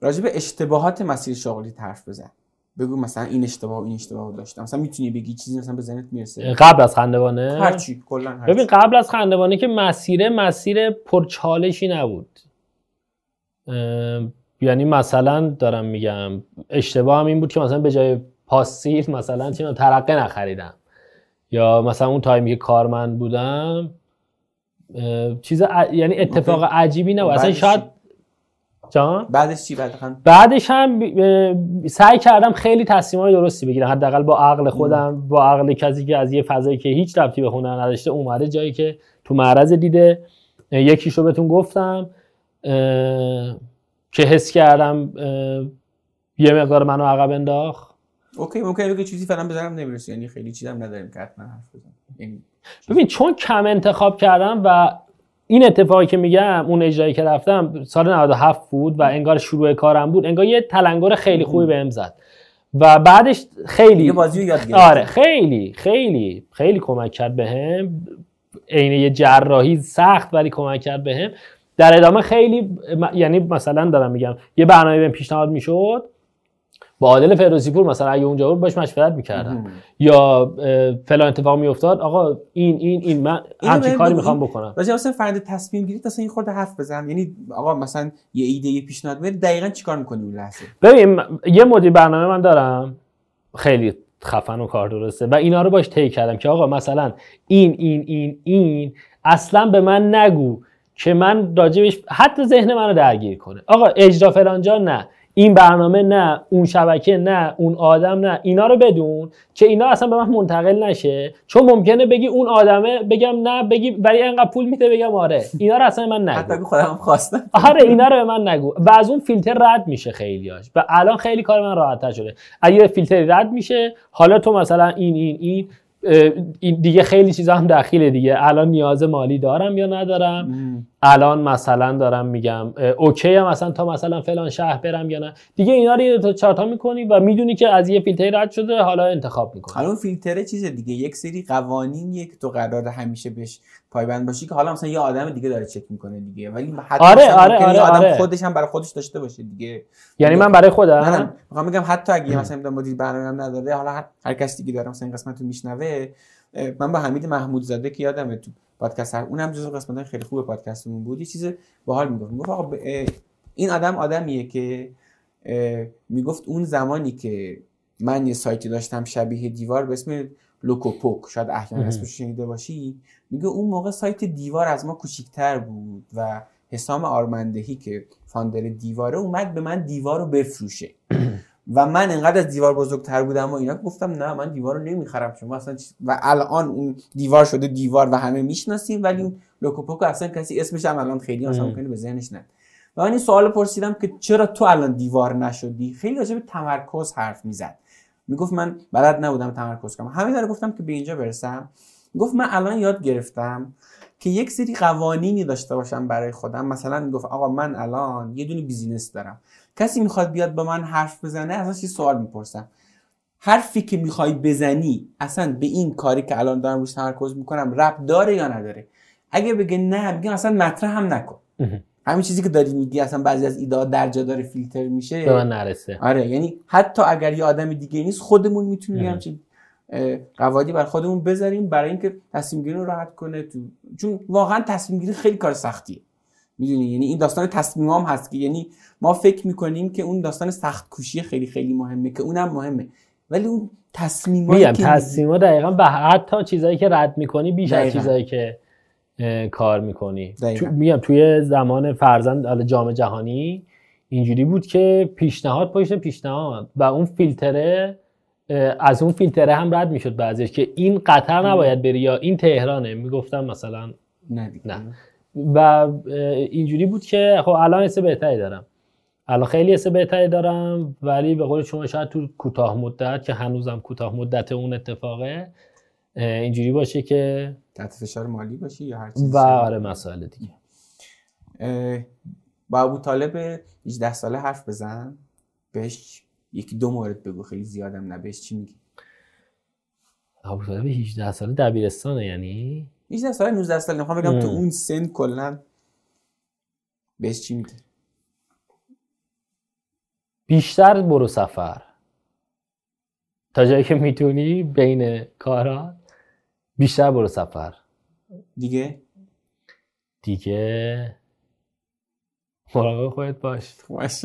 راجع به اشتباهات مسیر شغلی حرف بزن. بگو مثلا این اشتباه و این اشتباه داشتم. مثلا می‌تونی بگی چیزی مثلا به ذهنت می‌رسه؟ قبل از خندوانه هرچی کلا ببین قبل از خندوانه که مسیر مسیر پرچالشی نبود. یعنی مثلا دارم میگم اشتباه هم این بود که مثلا به جای پاسیل مثلا چینا ترقه نخریدم. یا مثلا اون تایمی که کارمند بودم چیز یعنی اتفاق عجیبی نبود. اصلا شاید جان؟ بعدش چی بعد بعدش هم سعی کردم خیلی تصمیمای درستی بگیرم. حداقل با عقل خودم با عقل کسی که از یه فضایی که هیچ ربطی به هنر نداشته اومده جایی که تو معرض دیده. یکیشو بهتون گفتم که حس کردم یه مقدار منو عقب انداخت. اوکی ممکنه بگه چیزی فعلا بزنم نمی‌رسه. یعنی خیلی چیزام نداریم که حتما حرف بزنم یعنی ببین چون کم انتخاب کردم و این اتفاقی که میگم اون اجرایی که رفتم سال 97 بود و انگار شروع کارم بود انگار یه تلنگر خیلی خوبی بهم زد. و بعدش خیلی بازی یاد آره خیلی خیلی خیلی کمک کرد بهم. عین یه جراحی سخت ولی کمک کرد بهم. در ادامه خیلی یعنی مثلا دارم میگم یه برنامه بهم پیشنهاد می‌شد. با عادل فردوسی پور مثلا اگه اونجا بود باش مشورت می‌کردم. یا فلان اتفاق میافتاد آقا این این این من همچین کاری می‌خوام بکنم. راجع مثلا فرد تصمیم گیری اصلا این خورده حرف بزن یعنی آقا مثلا یه ایده یه پیشنهاد میاد دقیقاً چیکار می‌کنی اون لحظه؟ ببین یه مدیر برنامه من دارم خیلی خفن و کار درسته و اینا رو باش طی کردم که آقا مثلا این این این این اصلا به من نگو که من راجبش حتی ذهن منو درگیر کنه. آقا اجرا فلانجا نه. این برنامه نه اون شبکه نه اون آدم نه. اینا رو بدون که اینا اصلا به من منتقل نشه. چون ممکنه بگی اون آدمه بگم نه بگی ولی انقدر پول میده بگم آره. اینا رو اصلا من نگو. حتی خودم خواستم. آره اینا رو به من نگو. و از اون فیلتر رد میشه خیلیاش و الان خیلی کار من راحتتر شده. اگه فیلتر رد میشه حالا تو مثلا این این این این دیگه خیلی چیزا هم دخیله دیگه. الان نیاز مالی دارم یا ندارم؟ الان مثلا دارم میگم اوکی هم مثلا تا مثلا فلان شهر برم یا نه. دیگه اینا رو تا چارتا می‌کنی و می‌دونی که از یه فیلتر رد شده حالا انتخاب می‌کنی. حالا فیلتر چیز دیگه یک سری قوانین یک تو قرار همیشه بهش پایبند باشی که حالا مثلا یه آدم دیگه داره چک می‌کنه دیگه. ولی حتی آره آره آره, آدم آره. خودش هم برای خودش داشته باشه دیگه. یعنی من برای خودم؟ نه نه می‌خوام میگم حتی اگه مثلا مدیر برنامه نداره حالا هر, هر کس دیگه داره مثلا این قسمت رو میشنوه من با حمید محمود زاده که یادمه تو پادکست اونم جزو قسمت خیلی خوب پادکستمون بود. یه چیز باحال می‌گفت. می‌گفت آقا این آدم آدمیه که می‌گفت اون زمانی که من یه سایتی داشتم شبیه دیوار به اسم لوکوپوک شاید احیانا اسمش شنیده باشی. میگه اون موقع سایت دیوار از ما کوچیکتر بود و حسام آرمندهی که فاندر دیواره اومد به من دیوار رو بفروشه. و من انقدر از دیوار بزرگتر بودم و اینا گفتم نه من دیوار رو نمی‌خرم. شما اصلا و الان اون دیوار شده دیوار و همه می‌شناسیم ولی اون لوکوپوکو اصلا کسی اسمش هم الان خیلی اصلا ممکنه به ذهنش نه و من این سوال پرسیدم که چرا تو الان دیوار نشدی؟ خیلی راجع به تمرکز حرف می‌زد. می‌گفت من بلد نبودم تمرکز کنم. همین داره گفتم که به اینجا برسم. گفت من الان یاد گرفتم که یک سری قوانینی داشته باشم برای خودم. مثلا می‌گفت آقا من الان یه دونه business دارم. کسی می‌خواد بیاد با من حرف بزنه اصلا یه سوال می‌پرسم. حرفی که می‌خوای بزنی اصلا به این کاری که الان دارم روش تمرکز می‌کنم رب داره یا نداره؟ اگه بگه نه میگم اصلا مطرح هم نکن. همین چیزی که داری میگی اصلا بعضی از ایده در جا داره فیلتر میشه. به من نرسه. آره یعنی حتی اگر یه آدم دیگه نیست خودمون می‌تونیم همچین قواعدی بر خودمون بذاریم برای اینکه تصمیم گیری رو راحت کنه تو چون واقعا تصمیم گیری خیلی کار سختیه. می‌دونی؟ یعنی این داستان تصمیم هم هست که یعنی ما فکر می‌کنیم که اون داستان سخت کوشی خیلی خیلی مهمه که اونم مهمه. ولی اون تصمیم میگم تصمیم دقیقا به حتی چیزایی که رد می‌کنی بیش از چیزایی که کار می‌کنی. تو میگم توی زمان فرزند جام جهانی اینجوری بود که پیشنهاد پشت پیشنهاد و اون فیلتره از اون فیلتره هم رد می‌شد بعضیش که این قطر نباید بری یا این تهرانه. می‌گفتم مثلا نه, نه. و اینجوری بود که خب الان حس بهتری دارم. الان خیلی حس بهتری دارم ولی به قول شما شاید تو کوتاه مدت که هنوزم کوتاه مدت اون اتفاقه اینجوری باشه که تحت فشار مالی باشی یا هر چیزی. و آره مسائل دیگه. با ابو طالب 18 ساله حرف بزن. بهش یکی دو مورد بگو خیلی زیادم نه. بهش چی میگی؟ ابو طالب 18 ساله دبیرستانه یعنی؟ 18 ساله 19 ساله می‌خوام بگم تو اون سن کلا بهش چی میگی بیشتر برو سفر. تا جایی که می‌تونی بین کارا بیشتر برو سفر. دیگه؟ دیگه مراقب خودت باش. باش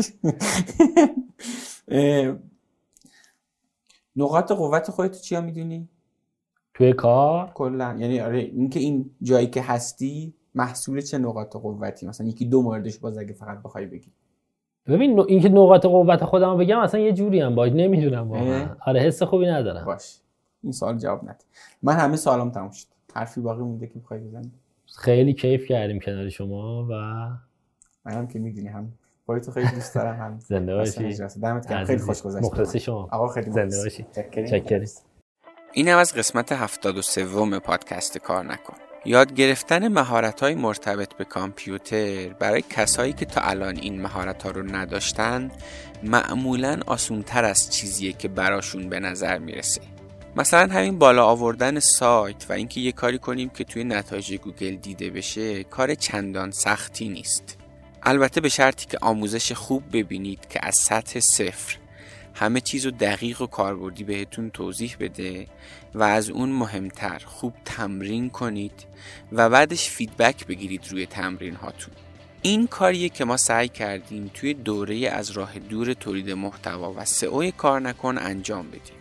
نقاط قوت خودت چیا می‌دونی؟ توی کار؟ کلا. یعنی آره اینکه این جایی که هستی محصول چه نقاط قوتی؟ مثلا یکی دو موردش باز اگه فقط بخوای بگی. ببین اینکه نقاط قوت خودم بگم اصلا یه جوری هم باش نمی‌دونم واقعا. آره حس خوبی ندارم. باش. این سوال جواب نده. من همه سوالام تموم شد. حرفی باقی مونده که بخوای بزنی؟ خیلی کیف کردیم کنار شما و منم که می‌دونی هم. پای تو خیلی دوست دارم هم. زنده باشی. دمت گرم. خیلی خوش گذشت. مخلص شما. آقا خیلی زنده باشی. چکریم این هم از قسمت 73 پادکست کار نکن. یاد گرفتن مهارت های مرتبط به کامپیوتر برای کسایی که تا الان این مهارت ها رو نداشتن معمولا آسونتر از چیزیه که براشون به نظر می‌رسه. مثلا همین بالا آوردن سایت و اینکه یه کاری کنیم که توی نتایج گوگل دیده بشه کار چندان سختی نیست. البته به شرطی که آموزش خوب ببینید که از سطح صفر. همه چیز رو دقیق و کاربردی بهتون توضیح بده و از اون مهمتر خوب تمرین کنید و بعدش فیدبک بگیرید روی تمرین هاتون. این کاریه که ما سعی کردیم توی دوره از راه دور تولید محتوا و سئو کار نکن انجام بدیم.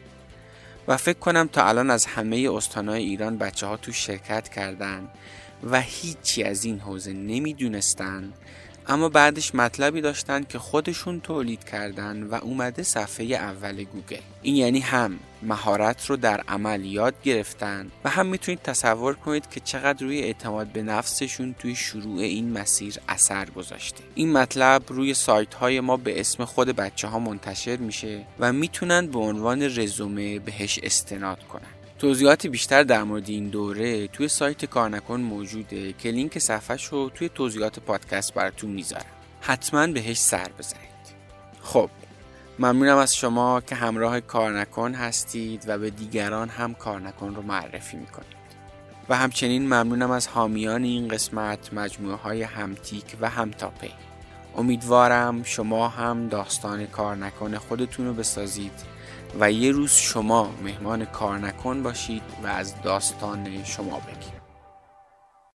و فکر کنم تا الان از همه استانهای ایران بچه ها تو شرکت کردن و هیچی از این حوزه نمی‌دونستن اما بعدش مطلبی داشتن که خودشون تولید کردن و اومده صفحه اول گوگل. این یعنی هم مهارت رو در عمل یاد گرفتن و هم می‌تونید تصور کنید که چقدر روی اعتماد به نفسشون توی شروع این مسیر اثر گذاشته. این مطلب روی سایت های ما به اسم خود بچه ها منتشر میشه و می‌تونن به عنوان رزومه بهش استناد کنن. توضیحات بیشتر در مورد این دوره توی سایت کارنکن موجوده که لینک صفحش رو توی توضیحات پادکست براتون می‌ذارم. حتما بهش سر بزنید. خب ممنونم از شما که همراه کارنکن هستید و به دیگران هم کارنکن رو معرفی می‌کنید. و همچنین ممنونم از حامیان این قسمت مجموعه های همتیک و همتاپی. امیدوارم شما هم داستان کار نکن خودتون رو بسازید و یه روز شما مهمان کار نکن باشید و از داستان شما بگید.